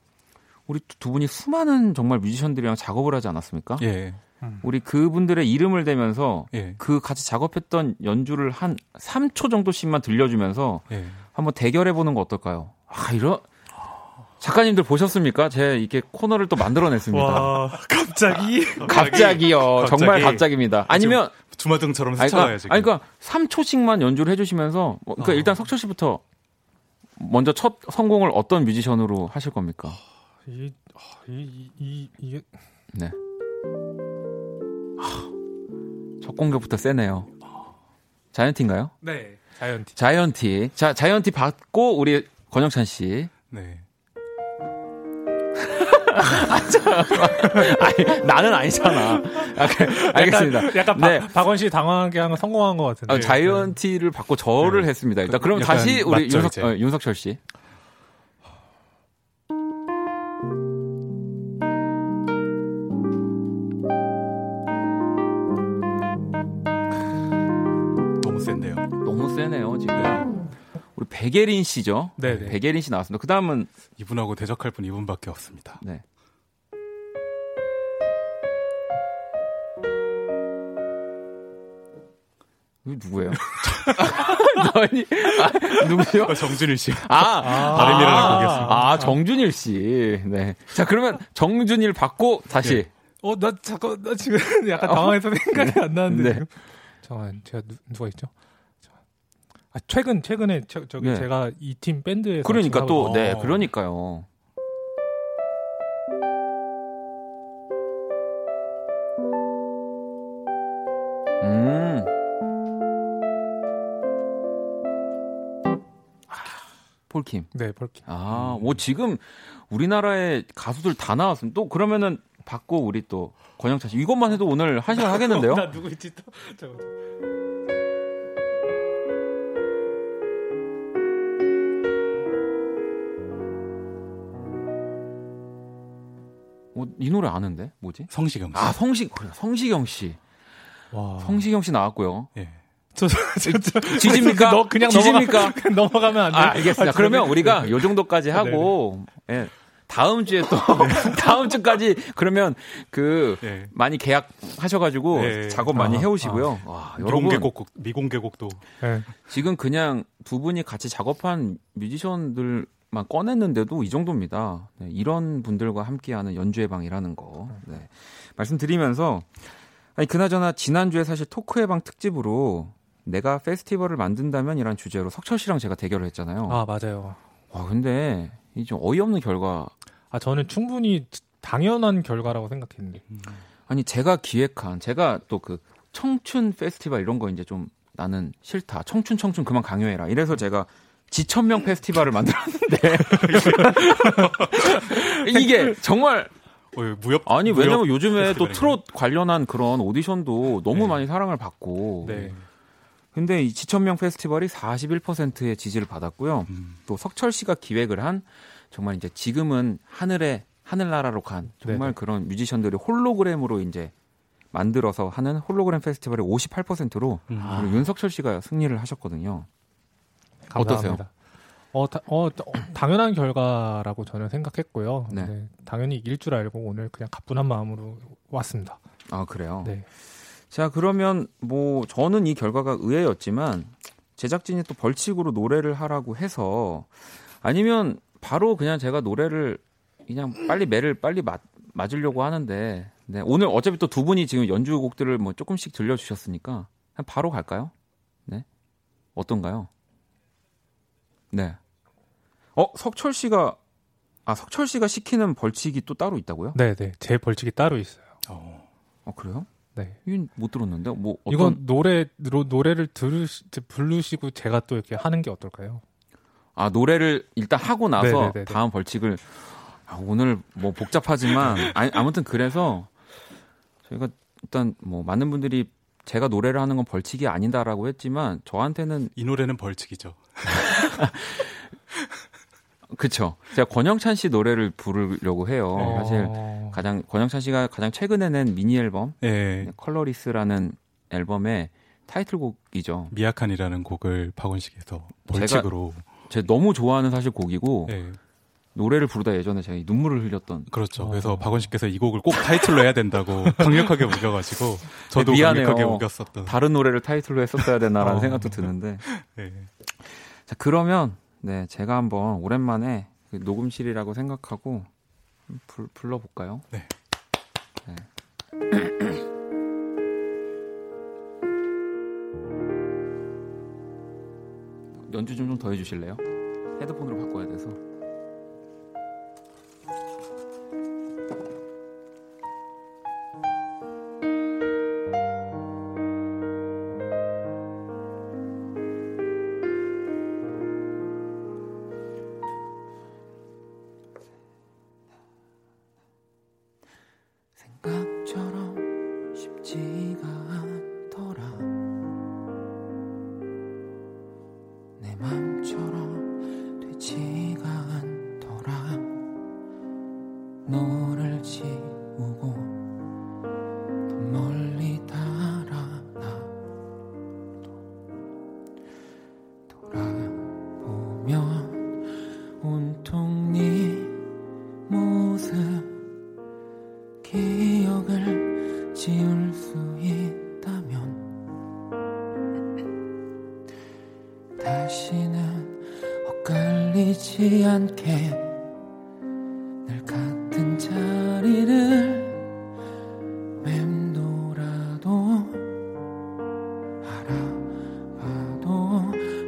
A: 우리 두 분이 수많은 정말 뮤지션들이랑 작업을 하지 않았습니까?
D: 예,
A: 우리 그분들의 이름을 대면서
D: 예,
A: 그 같이 작업했던 연주를 한 3초 정도씩만 들려주면서
D: 예.
A: 한번 대결해 보는 거 어떨까요? 아, 이런 작가님들 보셨습니까? 제가 이렇게 코너를 또 만들어냈습니다.
C: 와, 갑자기?
A: 갑자기요.
D: 갑자기.
A: 정말 갑자기입니다. 아니면
D: 주마등처럼
A: 아니,
D: 스쳐가요
A: 그러니까,
D: 지금.
A: 아니, 그러니까 3초씩만 연주를 해주시면서 뭐, 그러니까
D: 어.
A: 일단 석철 씨부터 먼저 첫 성공을 어떤 뮤지션으로 하실 겁니까?
C: 이, 아, 이, 이, 이게.
A: 네. 첫 공격부터 세네요. 자이언티인가요?
C: 네. 자이언티.
A: 자이언티. 자, 자이언티 받고 우리 권영찬 씨.
D: 네.
A: 아니, 나는 아니잖아. 아, 그, 알겠습니다.
C: 약간, 약간
A: 네.
C: 박, 박원 씨 당황하게 한건 성공한 것 같은데.
A: 어, 자이언티를 받고 저를
D: 네.
A: 했습니다. 일단 그럼
D: 약간
A: 다시 우리
D: 맞죠,
A: 윤석. 어, 윤석철 씨.
D: 너무 센데요.
A: 너무 세네요, 지금. 우리 백예린 씨죠?
C: 네네.
A: 백예린 씨 나왔습니다. 그 다음은,
D: 이분하고 대적할 분 이분밖에 없습니다.
A: 네. 누구예요? 아니, 아, 누구요?
D: 어, 정준일 씨.
A: 아,
D: 바람이라는
A: 아,
D: 곡이었습니다.
A: 아, 정준일 씨. 네. 자, 그러면 정준일 받고 다시.
D: 네.
C: 어, 나 잠깐, 나 지금 약간 당황해서 생각이 안 나는데.
A: 네.
C: 지금. 잠깐, 제가 누, 누가 있죠? 자, 아, 최근, 최근에, 저, 저기
A: 네.
C: 제가 이 팀 밴드에서.
A: 그러니까
C: 지금
A: 또,
C: 하고-
A: 네,
D: 어.
A: 그러니까요. 음. 아, 폴킴.
C: 네, 볼게요.
A: 아, 뭐 지금 우리나라의 가수들 다 나왔으면 또 그러면은 받고 우리 또 권영찬 씨 이것만 해도 오늘 한 시간 하겠는데요?
C: 나 누구 있지 또? 잠깐.
A: 어, 이 노래 아는데 뭐지?
D: 성시경 씨.
A: 아 성시 그래, 성시경 씨,
C: 와.
A: 성시경 씨 나왔고요.
D: 예.
C: 저, 저, 저, 저,
A: 지집니까?
C: 너 그냥
A: 지집니까?
C: 넘어가, 넘어가 면 안 돼.
A: 아, 알겠습니다.
C: 아,
A: 그러면
C: 네.
A: 우리가 요 정도까지 하고 예. 다음 주에 또 다음 주까지 그러면 그
D: 예.
A: 많이 계약 하셔가지고
D: 네.
A: 작업 많이
C: 아,
A: 해오시고요. 와, 여러분
D: 미공개곡 미공개곡도
C: 네.
A: 지금 그냥 두 분이 같이 작업한 뮤지션들 곡 만 꺼냈는데도 이 정도입니다. 네, 이런 분들과 함께하는 연주회 방이라는 거 네, 말씀드리면서 아니 그나저나 지난주에 사실 토크회 방 특집으로 내가 페스티벌을 만든다면이란 주제로 석철 씨랑 제가 대결을 했잖아요.
C: 아 맞아요.
A: 와 근데 이 좀 어이없는 결과.
C: 아 저는 충분히 당연한 결과라고 생각했는데.
A: 아니 제가 기획한 제가 또 그 청춘 페스티벌 이런 거 이제 좀 나는 싫다. 청춘 청춘 그만 강요해라. 이래서 제가 지천명 페스티벌을 만들었는데 이게 정말
D: 어, 무협
A: 아니
D: 무협
A: 왜냐면 요즘에 또? 트롯 관련한 그런 오디션도 너무
D: 네.
A: 많이 사랑을 받고
C: 네.
A: 근데 이 지천명 페스티벌이 41%의 지지를 받았고요.
D: 음.
A: 또 석철 씨가 기획을 한 정말 이제 지금은 하늘에 하늘나라로 간 정말
C: 네네.
A: 그런 뮤지션들이 홀로그램으로 이제 만들어서 하는 홀로그램 페스티벌의 58%로
D: 음.
A: 우리 윤석철 씨가 승리를 하셨거든요.
C: 감사합니다. 어, 다- 어, 어, 당연한 결과라고 저는 생각했고요.
A: 네.
C: 네, 당연히 이길 줄 알고 오늘 그냥 가뿐한 마음으로 왔습니다.
A: 아 그래요.
C: 네.
A: 자 그러면 뭐 저는 이 결과가 의외였지만 제작진이 또 벌칙으로 노래를 하라고 해서 아니면 바로 그냥 제가 노래를 그냥 빨리 매를 빨리 맞, 맞으려고 하는데 네, 오늘 어차피 또 두 분이 지금 연주곡들을 뭐 조금씩 들려주셨으니까 그냥 바로 갈까요? 네 어떤가요? 네. 어 석철 씨가 아 석철 씨가 시키는 벌칙이 또 따로 있다고요?
C: 네, 네. 제 벌칙이 따로 있어요.
D: 어.
A: 어 그래요?
C: 네.
A: 이건 못 들었는데 뭐 어떤
C: 이건 노래 노, 노래를 들으시 부르시고 제가 또 이렇게 하는 게 어떨까요?
A: 아 노래를 일단 하고 나서
C: 네네네네.
A: 다음 벌칙을 아, 오늘 뭐 복잡하지만 아니, 아무튼 그래서 저희가 일단 뭐 많은 분들이 제가 노래를 하는 건 벌칙이 아니다라고 했지만 저한테는
D: 이 노래는 벌칙이죠.
A: 그쵸 제가 권영찬 씨 노래를 부르려고 해요
C: 어,
A: 사실 가장 권영찬 씨가 가장 최근에 낸 미니 앨범
D: 예.
A: 컬러리스라는 앨범의 타이틀곡이죠
D: 미약한이라는 곡을 박원식에서 벌칙으로
A: 제가 너무 좋아하는 사실 곡이고
D: 예.
A: 노래를 부르다 예전에 제가 눈물을 흘렸던
D: 그렇죠.
C: 어.
D: 그래서 박원식께서 이 곡을 꼭 타이틀로 해야 된다고 강력하게 우겨가지고 저도
A: 네, 미안해요.
D: 강력하게 우겼었던.
A: 다른 노래를 타이틀로 했었어야 되나라는
D: 어.
A: 생각도 드는데
D: 예.
A: 자 그러면 네 제가 한번 오랜만에 그 녹음실이라고 생각하고 불, 불러볼까요?
D: 네.
A: 네. 연주 좀좀더 해주실래요? 헤드폰으로 바꿔야 돼서.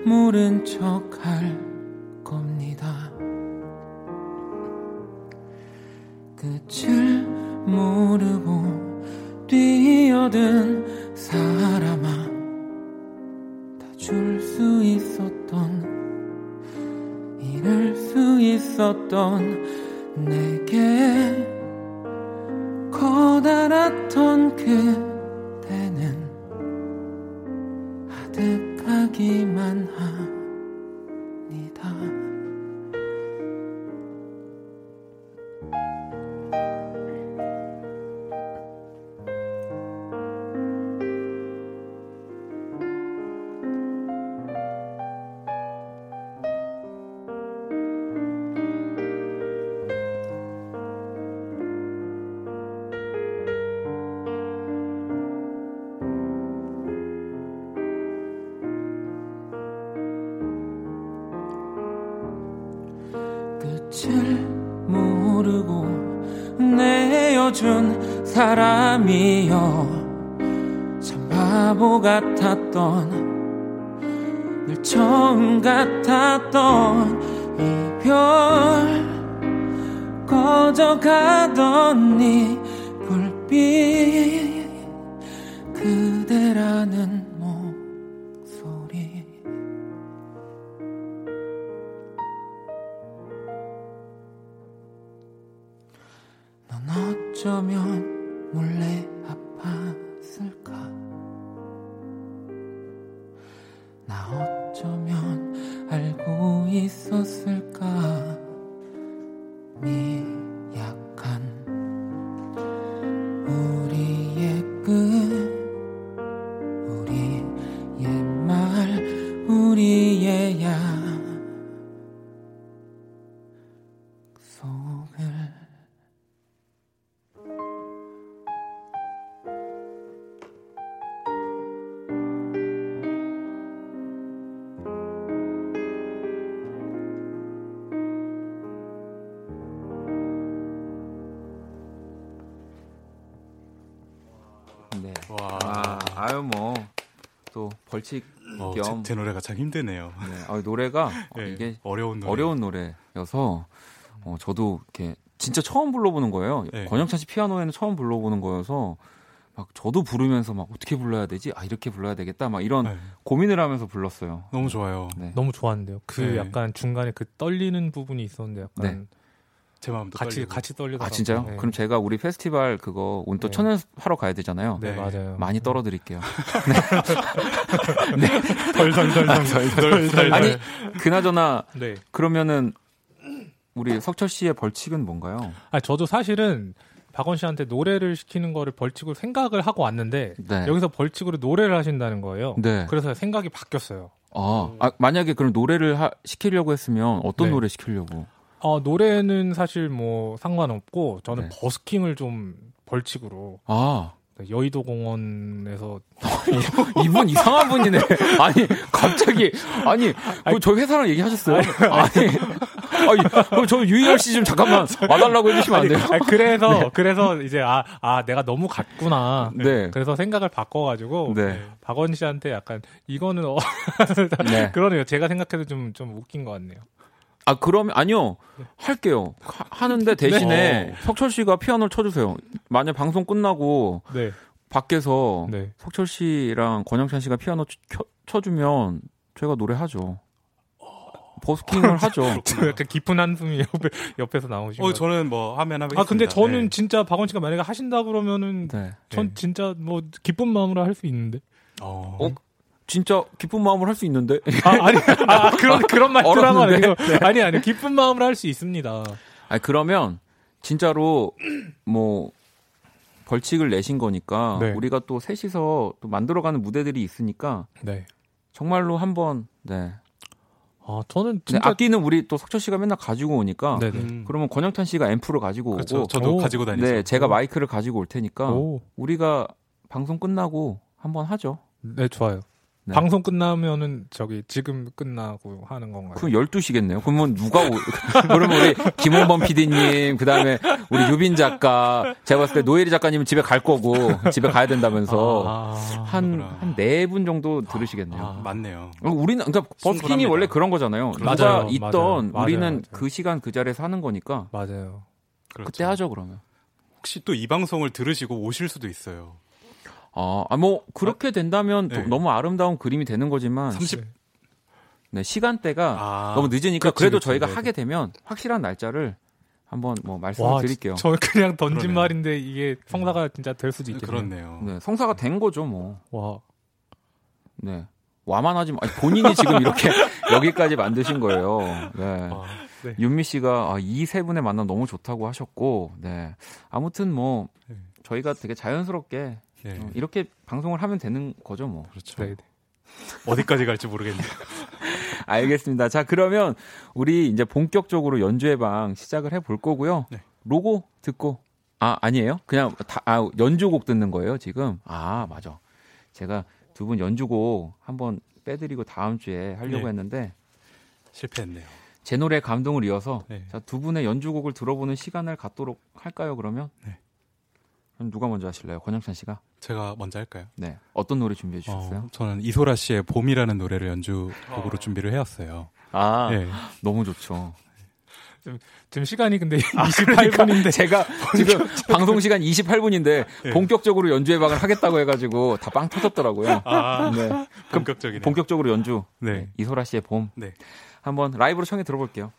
A: 모른 척 할 겁니다. 끝을 모르고 뛰어든 사람아 다 줄 수 있었던 잃을 수 있었던 아, 아유 뭐 또 벌칙
D: 어,
A: 겸
D: 제, 제 노래가 참 힘드네요.
A: 네. 아, 노래가 어,
D: 네,
A: 이게
D: 어려운 노래.
A: 어려운 노래여서 어, 저도 이렇게 진짜 처음 불러보는 거예요.
D: 네.
A: 권영찬 씨 피아노에는 처음 불러보는 거여서 막 저도 부르면서 막 어떻게 불러야 되지? 아 이렇게 불러야 되겠다. 막 이런
D: 네,
A: 고민을 하면서 불렀어요.
D: 너무 좋아요.
A: 네.
C: 너무 좋았는데요. 그
D: 네.
C: 약간 중간에 그 떨리는 부분이 있었는데 약간
D: 제 마음도
C: 같이
D: 떨리고.
C: 같이 떨리더라고요.
A: 아 진짜요?
C: 네.
A: 그럼 제가 우리 페스티벌 그거 오늘 또
C: 네.
A: 천연하러 가야 되잖아요.
C: 네,
D: 네.
C: 맞아요.
A: 많이 떨어드릴게요.
C: 덜덜덜덜
A: 아니 그나저나
C: 네.
A: 그러면은 우리 석철 씨의 벌칙은 뭔가요?
C: 아 저도 사실은 박원 씨한테 노래를 시키는 거를 벌칙으로 생각을 하고 왔는데
A: 네.
C: 여기서 벌칙으로 노래를 하신다는 거예요.
A: 네.
C: 그래서 생각이 바뀌었어요.
A: 아, 아, 만약에 그럼 노래를 하- 시키려고 했으면 어떤
C: 네.
A: 노래 시키려고?
C: 어, 노래는 사실 뭐 상관없고 저는
A: 네.
C: 버스킹을 좀 벌칙으로
A: 아,
C: 여의도 공원에서
A: 이분 이상한 분이네. 아니, 갑자기. 아니, 그 저희 회사랑 얘기하셨어요? 아니, 아니, 그럼 저 유희열 씨 좀 잠깐만 와달라고 해주시면 안 돼요?
C: 아니, 그래서 그래서 이제 아, 아 내가 너무 갔구나.
A: 네.
C: 그래서 생각을 바꿔가지고
A: 네.
C: 박원 씨한테 약간 이거는 어,
A: 네.
C: 그러네요. 제가 생각해도 좀좀 웃긴 것 같네요.
A: 아, 그러면, 아니요. 할게요. 하, 는데 대신에 석철 씨가 피아노를 쳐주세요. 만약 방송 끝나고
C: 네,
A: 밖에서
C: 네.
A: 석철 씨랑 권영찬 씨가 피아노 쳐, 쳐주면 저희가 노래하죠. 버스킹을 하죠.
C: 저 약간 깊은 한숨이 옆에 옆에서 나오시고.
D: 어, 저는 뭐 하면 하겠습니다.
C: 아 근데 저는
D: 네.
C: 진짜 박원 씨가 만약에 하신다 그러면은
A: 네.
C: 전
D: 네.
C: 진짜 뭐 기쁜 마음으로 할 수 있는데.
D: 어,
A: 어? 진짜 기쁜 마음으로 할 수 있는데.
C: 아 아니 아, 그런 그런
A: 얼었는데?
C: 아니고 아니 아니 기쁜 마음으로 할 수 있습니다.
A: 아니 그러면 진짜로 뭐 벌칙을 내신 거니까
C: 네.
A: 우리가 또 셋이서 또 만들어가는 무대들이 있으니까
C: 네.
A: 정말로 한번 네.
C: 아 저는 진짜
A: 악기는 우리 또 석철 씨가 맨날 가지고 오니까
C: 네네.
D: 음,
A: 그러면 권영찬 씨가 앰프를 가지고
D: 그렇죠.
A: 오고
D: 저도
C: 오.
D: 가지고 다니죠.
A: 네 제가 마이크를 가지고 올 테니까
C: 오.
A: 우리가 방송 끝나고 한번 하죠.
C: 네 좋아요.
A: 네.
C: 방송 끝나면은 저기 지금 끝나고 하는 건가요?
A: 그럼 12시겠네요. 그러면 누가 오, 그러면 우리 김홍범 PD님, 그 다음에 우리 유빈 작가, 제가 봤을 때 노예리 작가님은 집에 갈 거고, 집에 가야 된다면서,
C: 아,
A: 한,
D: 그렇구나.
A: 한네분 정도 들으시겠네요.
C: 아.
D: 맞네요.
A: 어, 우리는, 그러니까 버스킹이. 원래 그런 거잖아요.
C: 맞아요,
A: 있던,
C: 맞아요, 맞아요,
A: 우리는
C: 맞아요.
A: 그 시간 그 자리에서 하는 거니까,
C: 맞아요.
D: 그렇죠.
A: 그때 하죠, 그러면.
D: 혹시 또 이 방송을 들으시고 오실 수도 있어요.
A: 아, 아, 뭐, 그렇게 된다면 또
D: 네.
A: 너무 아름다운 그림이 되는 거지만,
D: 30
A: 네, 시간대가
D: 아,
A: 너무 늦으니까
C: 그치,
A: 그래도
C: 그치,
A: 저희가
C: 네네.
A: 하게 되면 확실한 날짜를 한번 뭐 말씀을
C: 와,
A: 드릴게요.
C: 저 그냥 던진
D: 그러네요.
C: 말인데 이게 성사가 진짜 될 수도 있겠네요.
D: 그렇네요.
A: 네, 성사가 된 거죠, 뭐.
C: 와,
A: 네. 와만 하지 마. 아니, 본인이 지금 이렇게 여기까지 만드신 거예요. 네.
C: 아, 네.
A: 윤미 씨가 아, 이 세 분의 만남 너무 좋다고 하셨고, 네. 아무튼 뭐
D: 네.
A: 저희가 되게 자연스럽게
D: 네.
A: 어, 이렇게 방송을 하면 되는 거죠, 뭐.
D: 그렇죠.
C: 네, 네.
D: 어디까지 갈지 모르겠네요.
A: 알겠습니다. 자, 그러면 우리 이제 본격적으로 연주회 방 시작을 해볼 거고요.
D: 네.
A: 로고 듣고 아, 아니에요? 그냥 다 아, 연주곡 듣는 거예요, 지금. 아, 맞아. 제가 두 분 연주곡 한번 빼드리고 다음 주에 하려고
D: 네.
A: 했는데
D: 실패했네요.
A: 제 노래 감동을 이어서
D: 네.
A: 자, 두 분의 연주곡을 들어보는 시간을 갖도록 할까요? 그러면
D: 네.
A: 누가 먼저 하실래요? 권영찬 씨가
D: 제가 먼저 할까요?
A: 네 어떤 노래 준비해 주셨어요?
D: 어, 저는 이소라 씨의 봄이라는 노래를 연주곡으로 준비를 해왔어요.
A: 아
D: 예.
A: 너무 좋죠.
C: 지금 시간이 근데
A: 아,
C: 28분인데
A: 제가 지금 방송 시간 28분인데
D: 네.
A: 본격적으로 연주 예방을 하겠다고 해가지고 다 빵 터졌더라고요.
D: 아,
A: 네.
D: 본격적이네요.
A: 본격적으로 연주.
D: 네.
A: 네, 이소라 씨의 봄.
D: 네.
A: 한번 라이브로 청해 들어볼게요.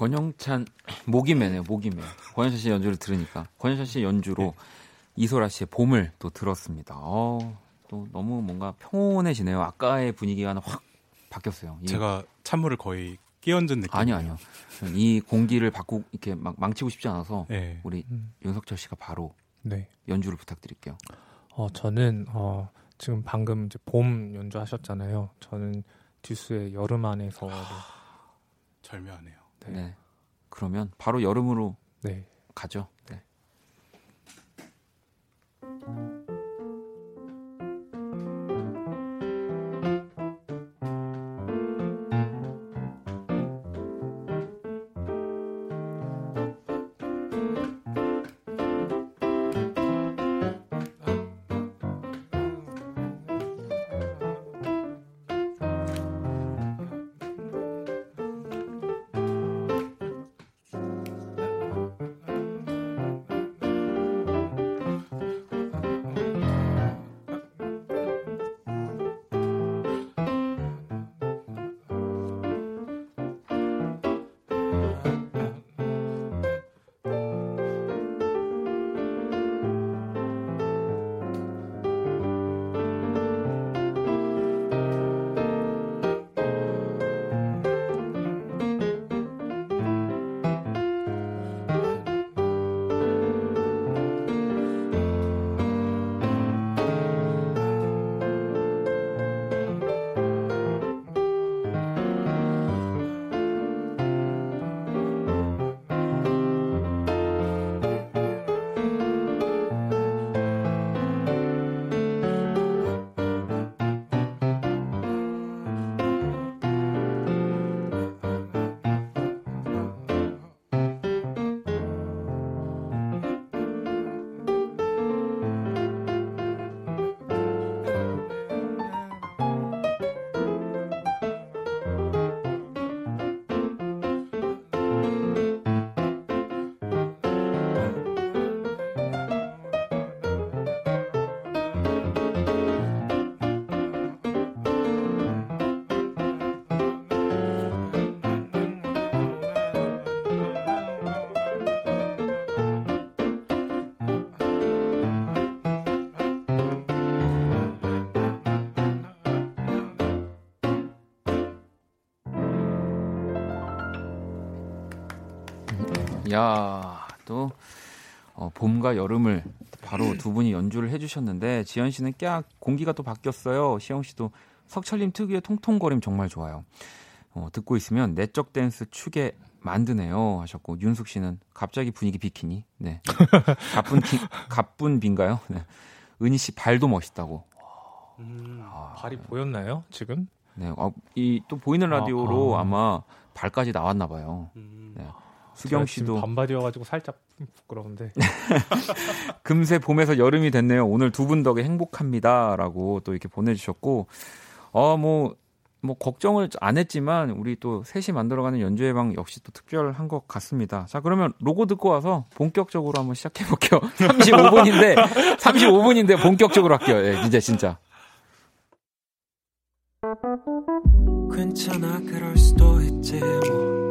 A: 권영찬 목이매네요. 목이매. 권영찬 씨 연주를 들으니까 권영찬 씨 연주로
D: 네.
A: 이소라 씨의 봄을 또 들었습니다. 어, 또 너무 뭔가 평온해지네요. 아까의 분위기가 확 바뀌었어요. 이-
D: 제가 찬물을 거의 끼얹은 느낌.
A: 아니요, 아니요. 이 공기를 바꾸 이렇게 막 망치고 싶지 않아서
D: 네.
A: 우리
C: 음,
A: 윤석철 씨가 바로
C: 네.
A: 연주를 부탁드릴게요.
C: 어, 저는 어, 지금 방금 이제 봄 연주하셨잖아요. 저는 듀스의 여름 안에서
D: 절묘하네요.
A: 네.
C: 네.
A: 그러면 바로 여름으로
C: 네.
A: 가죠. 네.
C: 네.
A: 야, 또 어, 봄과 여름을 바로 두 분이 연주를 해주셨는데 지현 씨는 깍 공기가 또 바뀌었어요. 시영 씨도 석철님 특유의 통통거림 정말 좋아요. 어, 듣고 있으면 내적 댄스 추게 만드네요 하셨고 윤숙 씨는 갑자기 분위기 비키니 네 가쁜 기, 가쁜 빈가요? 네. 은희 씨 발도 멋있다고.
C: 음, 발이 보였나요 지금?
A: 네, 아, 이또 보이는 라디오로
C: 아, 아.
A: 마 발까지 나왔나 봐요.
D: 음.
A: 네. 수경 씨도
C: 반발이어가지고 살짝 부끄러운데.
A: 금세 봄에서 여름이 됐네요. 오늘 두 분 덕에 행복합니다라고 또 이렇게 보내주셨고 어뭐 뭐 걱정을 안 했지만 우리 또 셋이 만들어가는 연주회 방 역시 또 특별한 것 같습니다. 자 그러면 로고 듣고 와서 본격적으로 한번 시작해 볼게요. 35분인데 35분인데 본격적으로 할게요. 예, 이제 진짜.
E: 괜찮아 그럴 수도 있지 뭐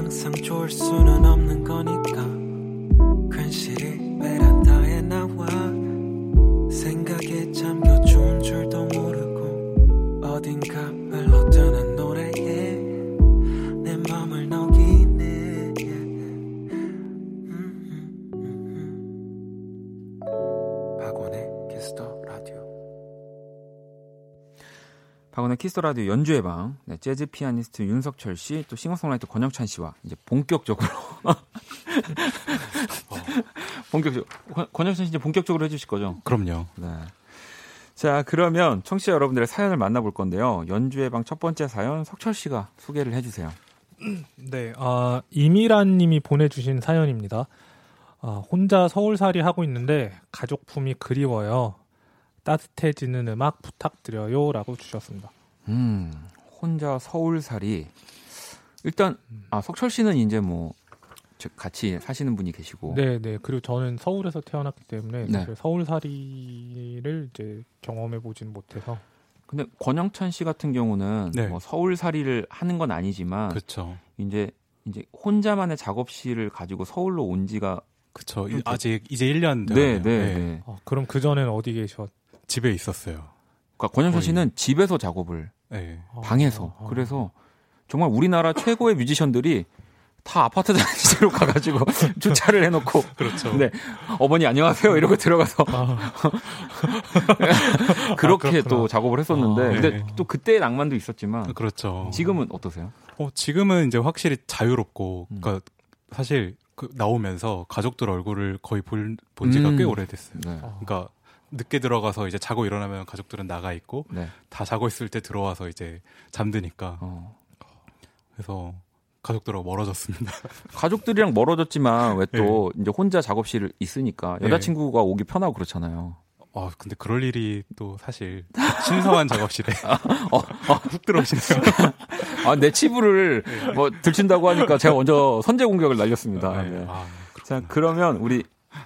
E: 항상 좋을 수는 없는 거니까. 괜시리 베란다에 나와. 생각에 잠겨 박원의 키스 라디오
A: 연주회 방 네, 재즈 피아니스트 윤석철 씨, 또 싱어송라이터 권영찬 씨와 이제 본격적으로 본격적으로 권- 권영찬 씨 이제 본격적으로 해주실 거죠?
D: 그럼요.
A: 네. 자 그러면 청취자 여러분들의 사연을 만나볼 건데요. 연주회 방 첫 번째 사연 석철 씨가 소개를 해주세요.
C: 네, 아, 이미란님이 보내주신 사연입니다. 아, 혼자 서울살이 하고 있는데 가족품이 그리워요. 따뜻해지는 음악 부탁드려요라고 주셨습니다.
A: 음 혼자 서울살이 일단 아 석철 씨는 이제 뭐 저- 같이 사시는 분이 계시고
C: 네, 네. 그리고 저는 서울에서 태어났기 때문에
A: 네.
C: 서울살이를 이제 경험해 보진 못해서
A: 근데 권영찬 씨 같은 경우는
D: 네.
A: 뭐 서울살이를 하는 건 아니지만
D: 그렇죠.
A: 이제 이제 혼자만의 작업실을 가지고 서울로 온 지가
D: 그렇죠.
A: 좀
D: 아직 이제 1년
A: 네,
D: 돼가네요.
A: 네, 네.
C: 아, 그럼 그 전에는 어디 계셨?
D: 집에 있었어요.
A: 그러니까
D: 거의.
A: 씨는 집에서 작업을
D: 네.
A: 방에서
C: 아, 아.
A: 그래서 정말 우리나라 최고의 뮤지션들이 다 아파트 단지로 가가지고 주차를 해놓고
D: 그렇죠.
A: 네 어머니 안녕하세요 이러고 들어가서
C: 아,
A: 그렇게
C: 그렇구나.
A: 또 작업을 했었는데
C: 아,
A: 근데
D: 네.
A: 또 그때의 낭만도 있었지만
D: 그렇죠.
A: 지금은 어떠세요?
D: 어, 지금은 이제 확실히 자유롭고,
A: 음.
D: 그러니까 사실 그 나오면서 가족들 얼굴을 거의 볼, 본 지가
A: 음.
D: 꽤 오래됐어요.
A: 네.
C: 아.
D: 그러니까 늦게 들어가서 이제 자고 일어나면 가족들은 나가 있고
A: 네.
D: 다 자고 있을 때 들어와서 이제 잠드니까
A: 어.
D: 그래서 가족들하고 멀어졌습니다.
A: 가족들이랑 멀어졌지만 왜또 이제 혼자 작업실 있으니까
D: 네.
A: 여자친구가 오기 편하고 그렇잖아요.
D: 아 근데 그럴 일이 또 사실 신성한 작업실에
A: 어,
D: 훅 들어오시네요.
A: 아, 내 치부를 뭐 들친다고 하니까 제가 먼저 선제 공격을 날렸습니다.
D: 아,
A: 네.
D: 아,
A: 자, 그러면 우리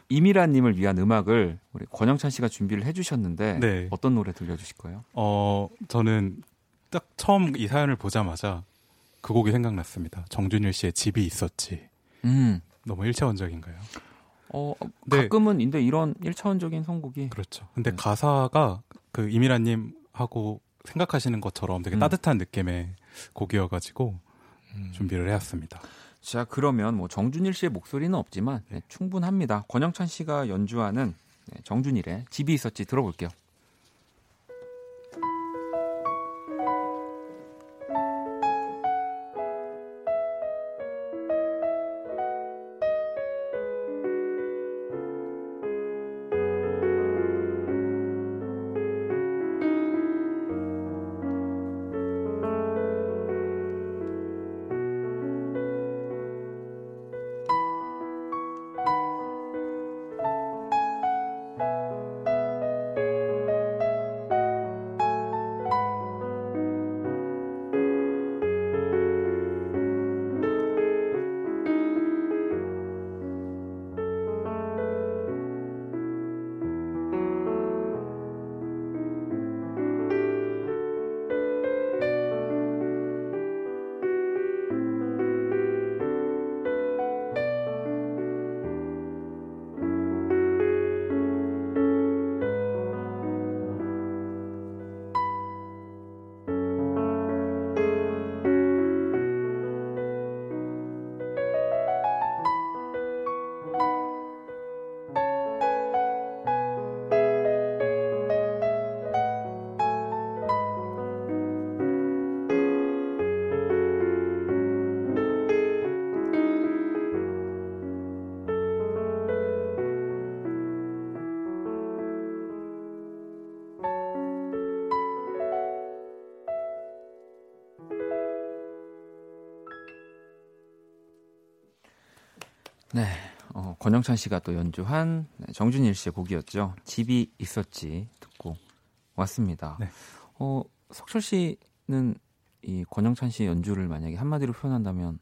A: 이미라님을 위한 음악을 우리 권영찬 씨가 준비를 해주셨는데
D: 네.
A: 어떤 노래 들려주실 거예요?
D: 어 저는 딱 처음 이 사연을 보자마자 그 곡이 생각났습니다. 정준일 씨의 집이 있었지.
A: 음,
D: 너무 일차원적인가요?
A: 어,
D: 네.
A: 가끔은 근데 이런 1차원적인 선곡이
D: 그렇죠. 근데
A: 네.
D: 가사가 그 이미라님 하고 생각하시는 것처럼 되게
A: 음.
D: 따뜻한 느낌의 곡이어가지고
C: 음.
D: 준비를 해왔습니다.
A: 자, 그러면 뭐 정준일 씨의 목소리는 없지만 네, 충분합니다. 권영찬 씨가 연주하는 네, 정준일의 집이 있었지 들어볼게요. 권영찬 씨가 또 연주한 네, 정준일 씨의 곡이었죠. 집이 있었지 듣고 왔습니다.
D: 네.
A: 어, 석철 씨는 이 권영찬 씨의 연주를 만약에 한마디로 표현한다면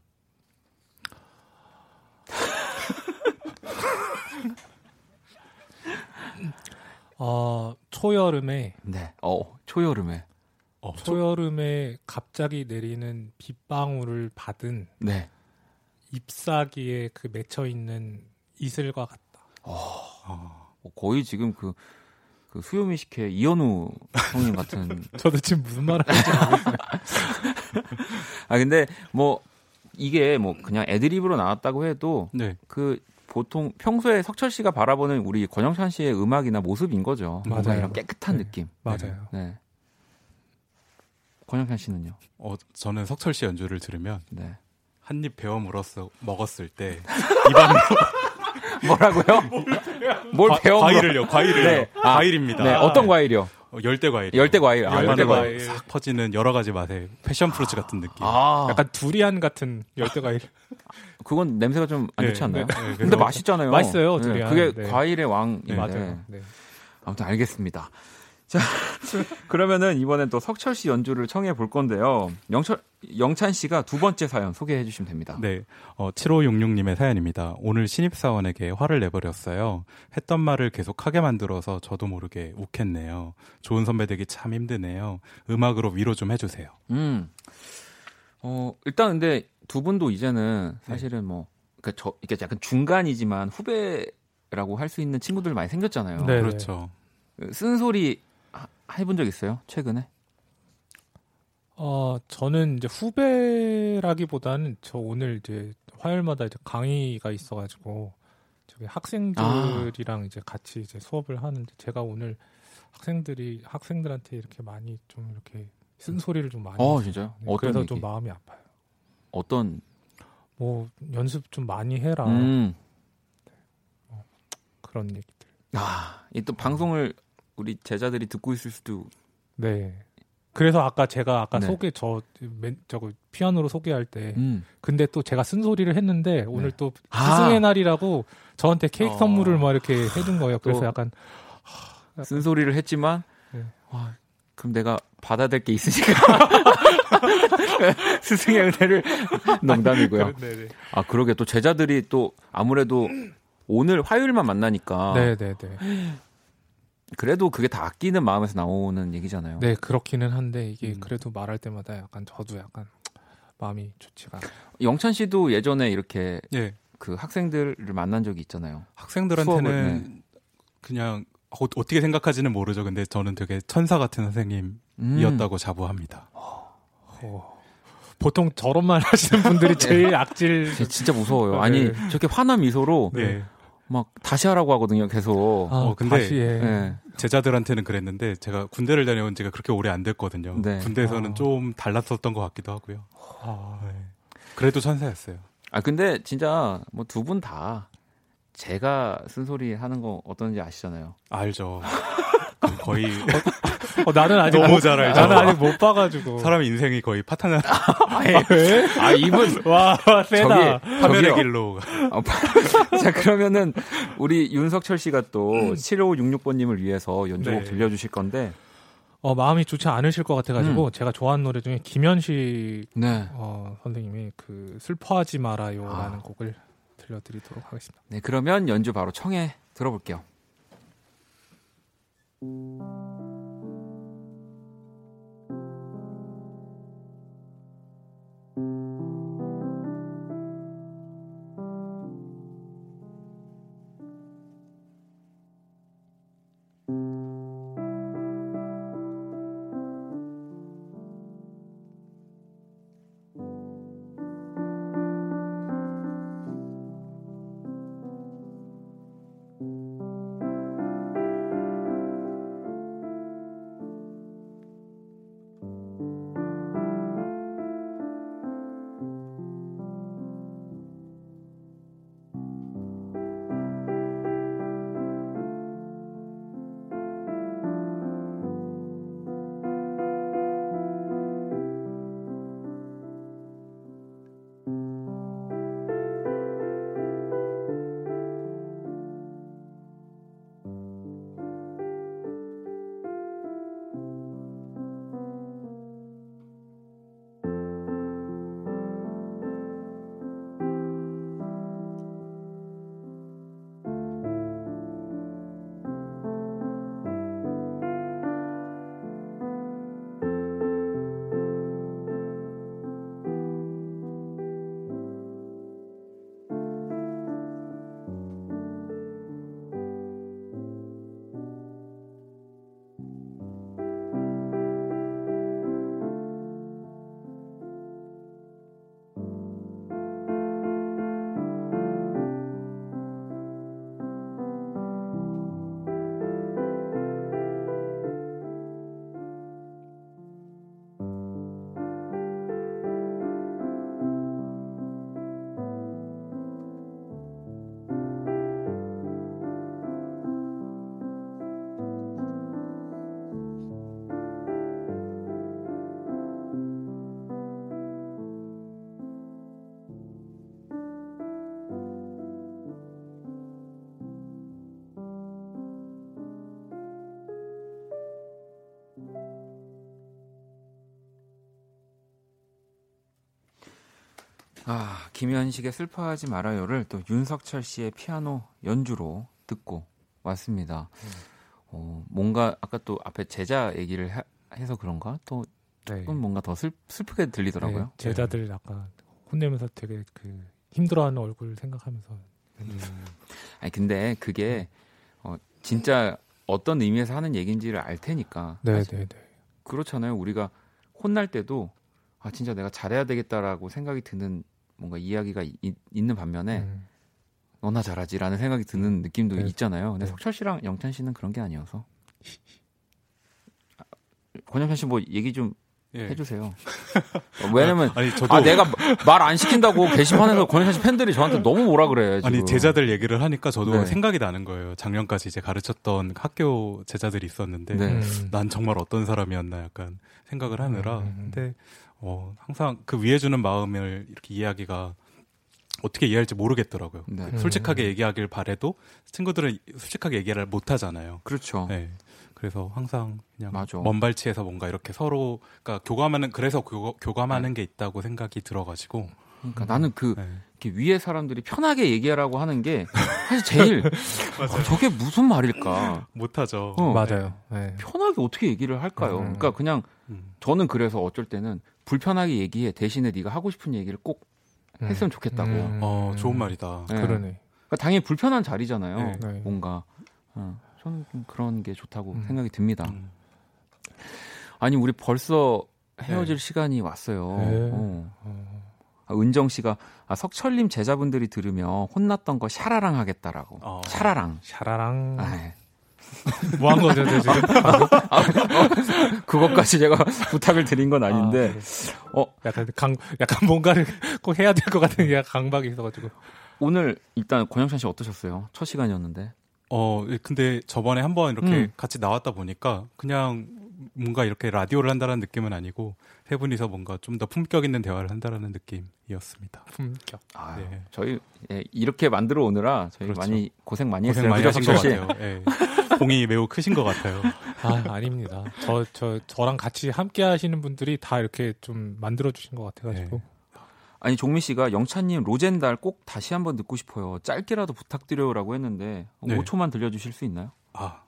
C: 어, 초여름에
A: 네. 어, 초여름에.
D: 어, 초-
C: 초여름에 갑자기 내리는 빗방울을 받은
A: 네.
C: 잎사귀에 그 맺혀 있는 이슬과 같다.
D: 어,
A: 어, 거의 지금 그, 그 수요미 식회 이현우 형님 같은.
C: 저도 지금 무슨 말을 하는지 모르겠어요.
A: 아, 근데 뭐, 이게 뭐 그냥 애드립으로 나왔다고 해도
D: 네.
A: 그 보통 평소에 석철 씨가 바라보는 우리 권영찬 씨의 음악이나 모습인 거죠.
C: 맞아요.
A: 이런 깨끗한
C: 네.
A: 느낌.
C: 맞아요.
A: 네. 권영찬 씨는요?
D: 어, 저는 석철 씨 연주를 들으면
A: 네.
D: 한입 베어 물었어 먹었을 때 입안
A: 뭐라고요? 뭘
D: 과-
A: 배워?
D: 과일을요, 과일을요.
A: 네. 아,
D: 과일입니다.
A: 네, 어떤 과일이요?
D: 어, 열대 과일.
A: 열대 과일. 아, 열대 과일.
D: 싹 퍼지는 여러 가지 맛의 패션 프루츠 같은 느낌.
A: 아,
C: 약간 두리안 같은 열대 과일.
A: 그건 냄새가 좀안
D: 네,
A: 좋지 않나요?
D: 네, 네,
A: 근데 맛있잖아요.
C: 맛있어요,
A: 네,
C: 두리안.
A: 그게
C: 네.
A: 과일의 왕인데.
C: 맞아요. 네.
A: 아무튼 알겠습니다. 자, 그러면은 이번엔 또 석철 씨 연주를 청해 볼 건데요. 영철, 영찬 씨가 두 번째 사연 소개해 주시면 됩니다.
D: 네, 어, 7566님의 사연입니다. 오늘 신입사원에게 화를 내버렸어요. 했던 말을 계속 하게 만들어서 저도 모르게 욱했네요. 좋은 선배 되기 참 힘드네요. 음악으로 위로 좀 해주세요.
A: 음. 어, 일단 근데 두 분도 이제는 사실은 뭐, 그니까 저, 이게 약간 중간이지만 후배라고 할 수 있는 친구들 많이 생겼잖아요.
C: 네.
D: 그렇죠.
A: 쓴소리 하- 해본 적 있어요? 최근에?
C: 어, 저는 이제 후배라기보다는 저 오늘 이제 화요일마다 이제 강의가 있어가지고 저기 학생들이랑 이제 같이 이제 수업을 하는데 제가 오늘 학생들이 학생들한테 이렇게 많이 좀 이렇게 쓴소리를 좀 많이
A: 어. 진짜요?
C: 네, 그래서
A: 얘기?
C: 좀 마음이 아파요.
A: 어떤,
C: 뭐 연습 좀 많이 해라
A: 음.
C: 그런 얘기들.
A: 아, 이 또 방송을 우리 제자들이 듣고 있을 수도
C: 네. 그래서 아까 제가 아까
A: 네.
C: 소개 저 맨, 저거 피아노로 소개할 때
A: 음.
C: 근데 또 제가 쓴소리를 했는데 오늘
A: 네.
C: 또
A: 아.
C: 스승의 날이라고 저한테 케이크
D: 어.
C: 선물을 막 이렇게 해준 거예요. 그래서
A: 또
C: 약간
A: 쓴소리를 했지만
C: 네.
A: 와, 그럼 내가 받아야 될 게 있으니까 스승의 은혜를 농담이고요.
C: 네네.
A: 아 그러게 또 제자들이 또 아무래도 오늘 화요일만 만나니까
C: 네네네.
A: 그래도 그게 다 아끼는 마음에서 나오는 얘기잖아요.
C: 네 그렇기는 한데 이게
A: 음.
C: 그래도 말할 때마다 약간 저도 약간 마음이 좋지가 않아요.
A: 영찬 씨도 예전에 이렇게
D: 예.
A: 그 학생들을 만난 적이 있잖아요.
D: 학생들한테는
A: 수업을, 네.
D: 그냥 어, 떻게 생각하지는 모르죠. 근데 저는 되게 천사 같은 선생님이었다고
A: 음.
D: 자부합니다.
C: 어, 보통 저런 말 하시는 분들이 제일 악질.
A: 진짜- 진짜 무서워요.
C: 네.
A: 아니 저렇게 환한 미소로
D: 네.
A: 막 다시 하라고 하거든요. 계속.
C: 아,
D: 어, 근데-
C: 다시 해.
A: 네.
D: 제자들한테는 그랬는데 제가 군대를 다녀온 지가 그렇게 오래 안 됐거든요.
A: 네.
D: 군대에서는
C: 아.
D: 좀 달랐었던 것 같기도 하고요.
C: 아,
D: 네. 그래도 천사였어요.
A: 아 근데 진짜 뭐 두 분 다 제가 쓴소리 하는 거 어떤지 아시잖아요.
D: 알죠. 그 거의
C: 어, 나는 아직
D: 너무
C: 못,
D: 잘 알죠.
C: 나는 아직 못 봐가지고.
D: 사람 인생이 거의 파탄
C: 왜?
A: 아 이분
C: 와 세다.
A: 저기-
D: 파멸의. 길로
A: 어, 자 그러면은 우리 윤석철 씨가 또 7566번님을 위해서 연주곡
C: 네.
A: 들려주실 건데
C: 어, 마음이 좋지 않으실 것 같아가지고 제가 좋아하는 노래 중에 김현식
A: 네.
C: 어, 선생님이 그 슬퍼하지 말아요라는
A: 아.
C: 곡을 들려드리도록 하겠습니다.
A: 네 그러면 연주 바로 청해 들어볼게요. 아, 김현식의 슬퍼하지 말아요를 또 윤석철 씨의 피아노 연주로 듣고 왔습니다. 어, 뭔가 아까 또 앞에 제자 얘기를 하, 해서 그런가? 또
C: 네.
A: 조금 뭔가 더 슬, 슬프게 들리더라고요.
C: 네, 제자들 아까 혼내면서 되게 그 힘들어하는 얼굴 생각하면서
D: 음.
A: 아니 근데 그게 어, 진짜 어떤 의미에서 하는 얘기인지를 알 테니까.
C: 네, 네, 네.
A: 그렇잖아요. 우리가 혼날 때도 아 진짜 내가 잘해야 되겠다라고 생각이 드는 뭔가 이야기가 이- 있는 반면에
C: 음,
A: 너나 잘하지라는 생각이 드는 느낌도
C: 네.
A: 있잖아요. 근데
C: 네.
A: 석철 씨랑 영찬 씨는 그런 게 아니어서. 아, 권영찬 씨 뭐 얘기 좀
D: 예.
A: 해주세요. 어, 왜냐면
D: 아니 저도
A: 아 내가 말 안 시킨다고 게시판에서 권영찬 씨 팬들이 저한테 너무 뭐라 그래. 지금.
D: 아니 제자들 얘기를 하니까 저도
A: 네.
D: 생각이 나는 거예요. 작년까지 이제 가르쳤던 학교 제자들이 있었는데
A: 네.
C: 음.
D: 난 정말 어떤 사람이었나 약간 생각을 하느라
C: 음, 음, 음.
D: 근데 어, 항상 그 위해 주는 마음을 이렇게 이야기가 어떻게 이해할지 모르겠더라고요.
A: 네.
C: 음.
D: 솔직하게 얘기하길 바래도 친구들은 솔직하게 얘기를 못 하잖아요.
A: 그렇죠.
D: 네. 그래서 항상 그냥
A: 맞아.
D: 먼 발치에서 뭔가 이렇게 서로 그러니까 교감하는 그래서 교, 교감하는 게 있다고 생각이 들어가지고
A: 그러니까 나는 그
D: 네.
A: 이렇게 위에 사람들이 편하게 얘기하라고 하는 게 사실 제일 어, 저게 무슨 말일까?
D: 못하죠.
A: 어.
C: 맞아요. 네.
A: 편하게 어떻게 얘기를 할까요?
C: 음.
A: 그러니까 그냥
D: 음.
A: 저는 그래서 어쩔 때는 불편하게 얘기해 대신에 네가 하고 싶은 얘기를 꼭
C: 음.
A: 했으면 좋겠다고.
C: 음.
D: 어 좋은 말이다.
A: 네.
C: 그러네.
A: 그러니까 당연히 불편한 자리잖아요.
D: 네.
C: 네.
A: 뭔가 어, 저는 좀 그런 게 좋다고
C: 음.
A: 생각이 듭니다.
D: 음.
A: 아니 우리 벌써 헤어질 시간이 왔어요.
C: 네.
A: 어.
C: 어.
A: 아, 은정 씨가 아, 석철님 제자분들이 들으면 혼났던 거 샤라랑 하겠다라고.
D: 어.
A: 샤라랑.
C: 샤라랑
A: 아, 예.
C: 뭐 한 거죠, 저 지금?
A: 그것까지 제가 부탁을 드린 건 아닌데
C: 아, 네.
A: 어.
C: 약간 강 약간 뭔가를 꼭 해야 될 것 같은 게 강박이 있어가지고.
A: 오늘 일단 권영찬 씨 어떠셨어요? 첫 시간이었는데.
D: 어, 예, 근데 저번에 한번 이렇게
A: 음.
D: 같이 나왔다 보니까 그냥 뭔가 이렇게 라디오를 한다는 느낌은 아니고 세 분이서 뭔가 좀 더 품격 있는 대화를 한다라는 느낌이었습니다.
C: 품격.
A: 아,
D: 네.
A: 저희 예, 이렇게 만들어 오느라 저희
D: 그렇죠.
A: 많이 고생 많이
D: 고생
A: 했어요.
D: 많이 하신 것? 같아요. 예. 공이 매우 크신 것 같아요.
C: 아, 아닙니다. 저, 저, 저랑 같이 함께 하시는 분들이 다 이렇게 좀 만들어주신 것 같아가지고.
D: 네.
A: 아니 종민 씨가 영찬님 로젠달 꼭 다시 한번 듣고 싶어요. 짧게라도 부탁드려요라고 했는데
D: 네.
A: 5초만 들려주실 수 있나요?
D: 아,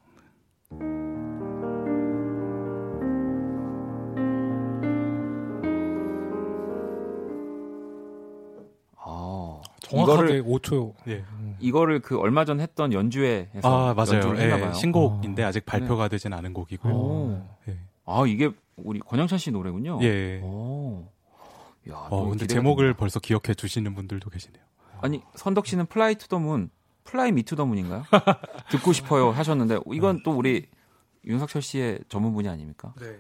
C: 정확하게
A: 이거를
C: 5초.
D: 예.
A: 이거를 그 얼마 전 했던 연주회에서
D: 아, 맞아요.
A: 연주를 했나
D: 예,
A: 봐요.
D: 신곡인데 아직 발표가 되진 않은 곡이고요.
A: 오.
D: 예.
A: 아 이게 우리 권영찬 씨 노래군요.
D: 예.
A: 오. 야,
D: 어, 근데 제목을
A: 됩니다.
D: 벌써 기억해 주시는 분들도 계시네요.
A: 아니 선덕 씨는 Fly to the Moon, Fly Me to the Moon인가요? 듣고 싶어요 하셨는데 이건 또 우리 윤석철 씨의 전문 분야 아닙니까?
C: 네.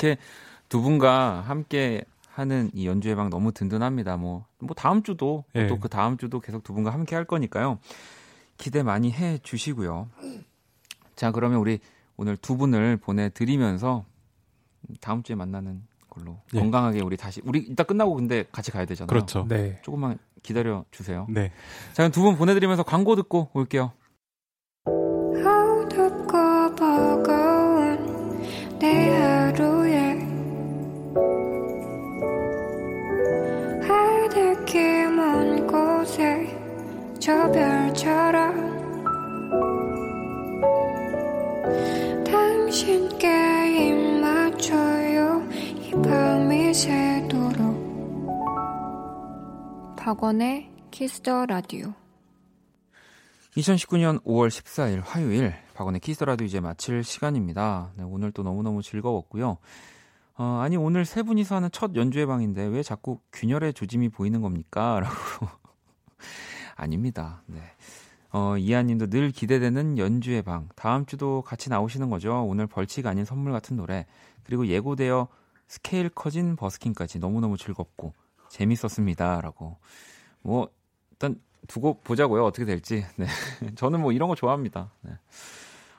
A: 이렇게 두 분과 함께 하는 이 연주회 방 너무 든든합니다. 뭐, 뭐 다음 주도
D: 예.
A: 또그 다음 주도 계속 두 분과 함께 할 거니까요. 기대 많이 해 주시고요. 자, 그러면 우리 오늘 두 분을 보내드리면서 다음 주에 만나는 걸로
D: 예.
A: 건강하게 우리 다시 우리 이따 끝나고 근데 같이 가야 되잖아요.
D: 그렇죠.
C: 네.
A: 조금만 기다려 주세요.
D: 네.
A: 자, 그럼 두 분 보내드리면서 광고 듣고 올게요.
F: 박원의 키스 더 라디오
A: 2019년 5월 14일 화요일 박원의 키스 더 라디오 이제 마칠 시간입니다. 네, 오늘 또 너무너무 즐거웠고요. 어, 아니 오늘 세 분이서 하는 첫 연주회 방인데 왜 자꾸 균열의 조짐이 보이는 겁니까? 라고 아닙니다. 네. 어, 이하님도 늘 기대되는 연주회 방. 다음 주도 같이 나오시는 거죠. 오늘 벌칙 아닌 선물 같은 노래. 그리고 예고되어 스케일 커진 버스킹까지 너무너무 즐겁고 재밌었습니다. 라고. 뭐, 일단 두고 보자고요. 어떻게 될지. 네. 저는 뭐 이런 거 좋아합니다. 네.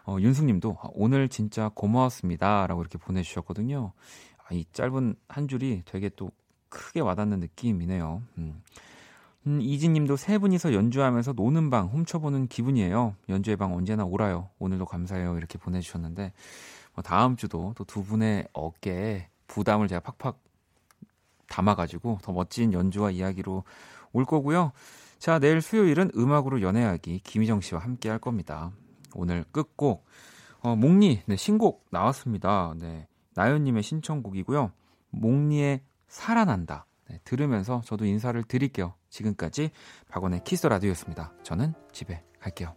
A: 어, 윤숙님도 아, 오늘 진짜 고마웠습니다. 라고 이렇게 보내주셨거든요. 아, 이 짧은 한 줄이 되게 또 크게 와닿는 느낌이네요. 음. 음, 이진님도 세 분이서 연주하면서 노는 방 훔쳐보는 기분이에요. 연주의 방 언제나 오라요. 오늘도 감사해요. 이렇게 보내주셨는데 뭐 다음 주도 또 두 분의 어깨에 부담을 제가 팍팍 담아가지고 더 멋진 연주와 이야기로 올 거고요. 자, 내일 수요일은 음악으로 연애하기 김희정 씨와 함께 할 겁니다. 오늘 끝곡 어, 몽니 네, 신곡 나왔습니다. 네, 나연 님의 신청곡이고요. 몽니의 살아난다. 네, 들으면서 저도 인사를 드릴게요. 지금까지 박원의 키스 라디오였습니다. 저는 집에 갈게요.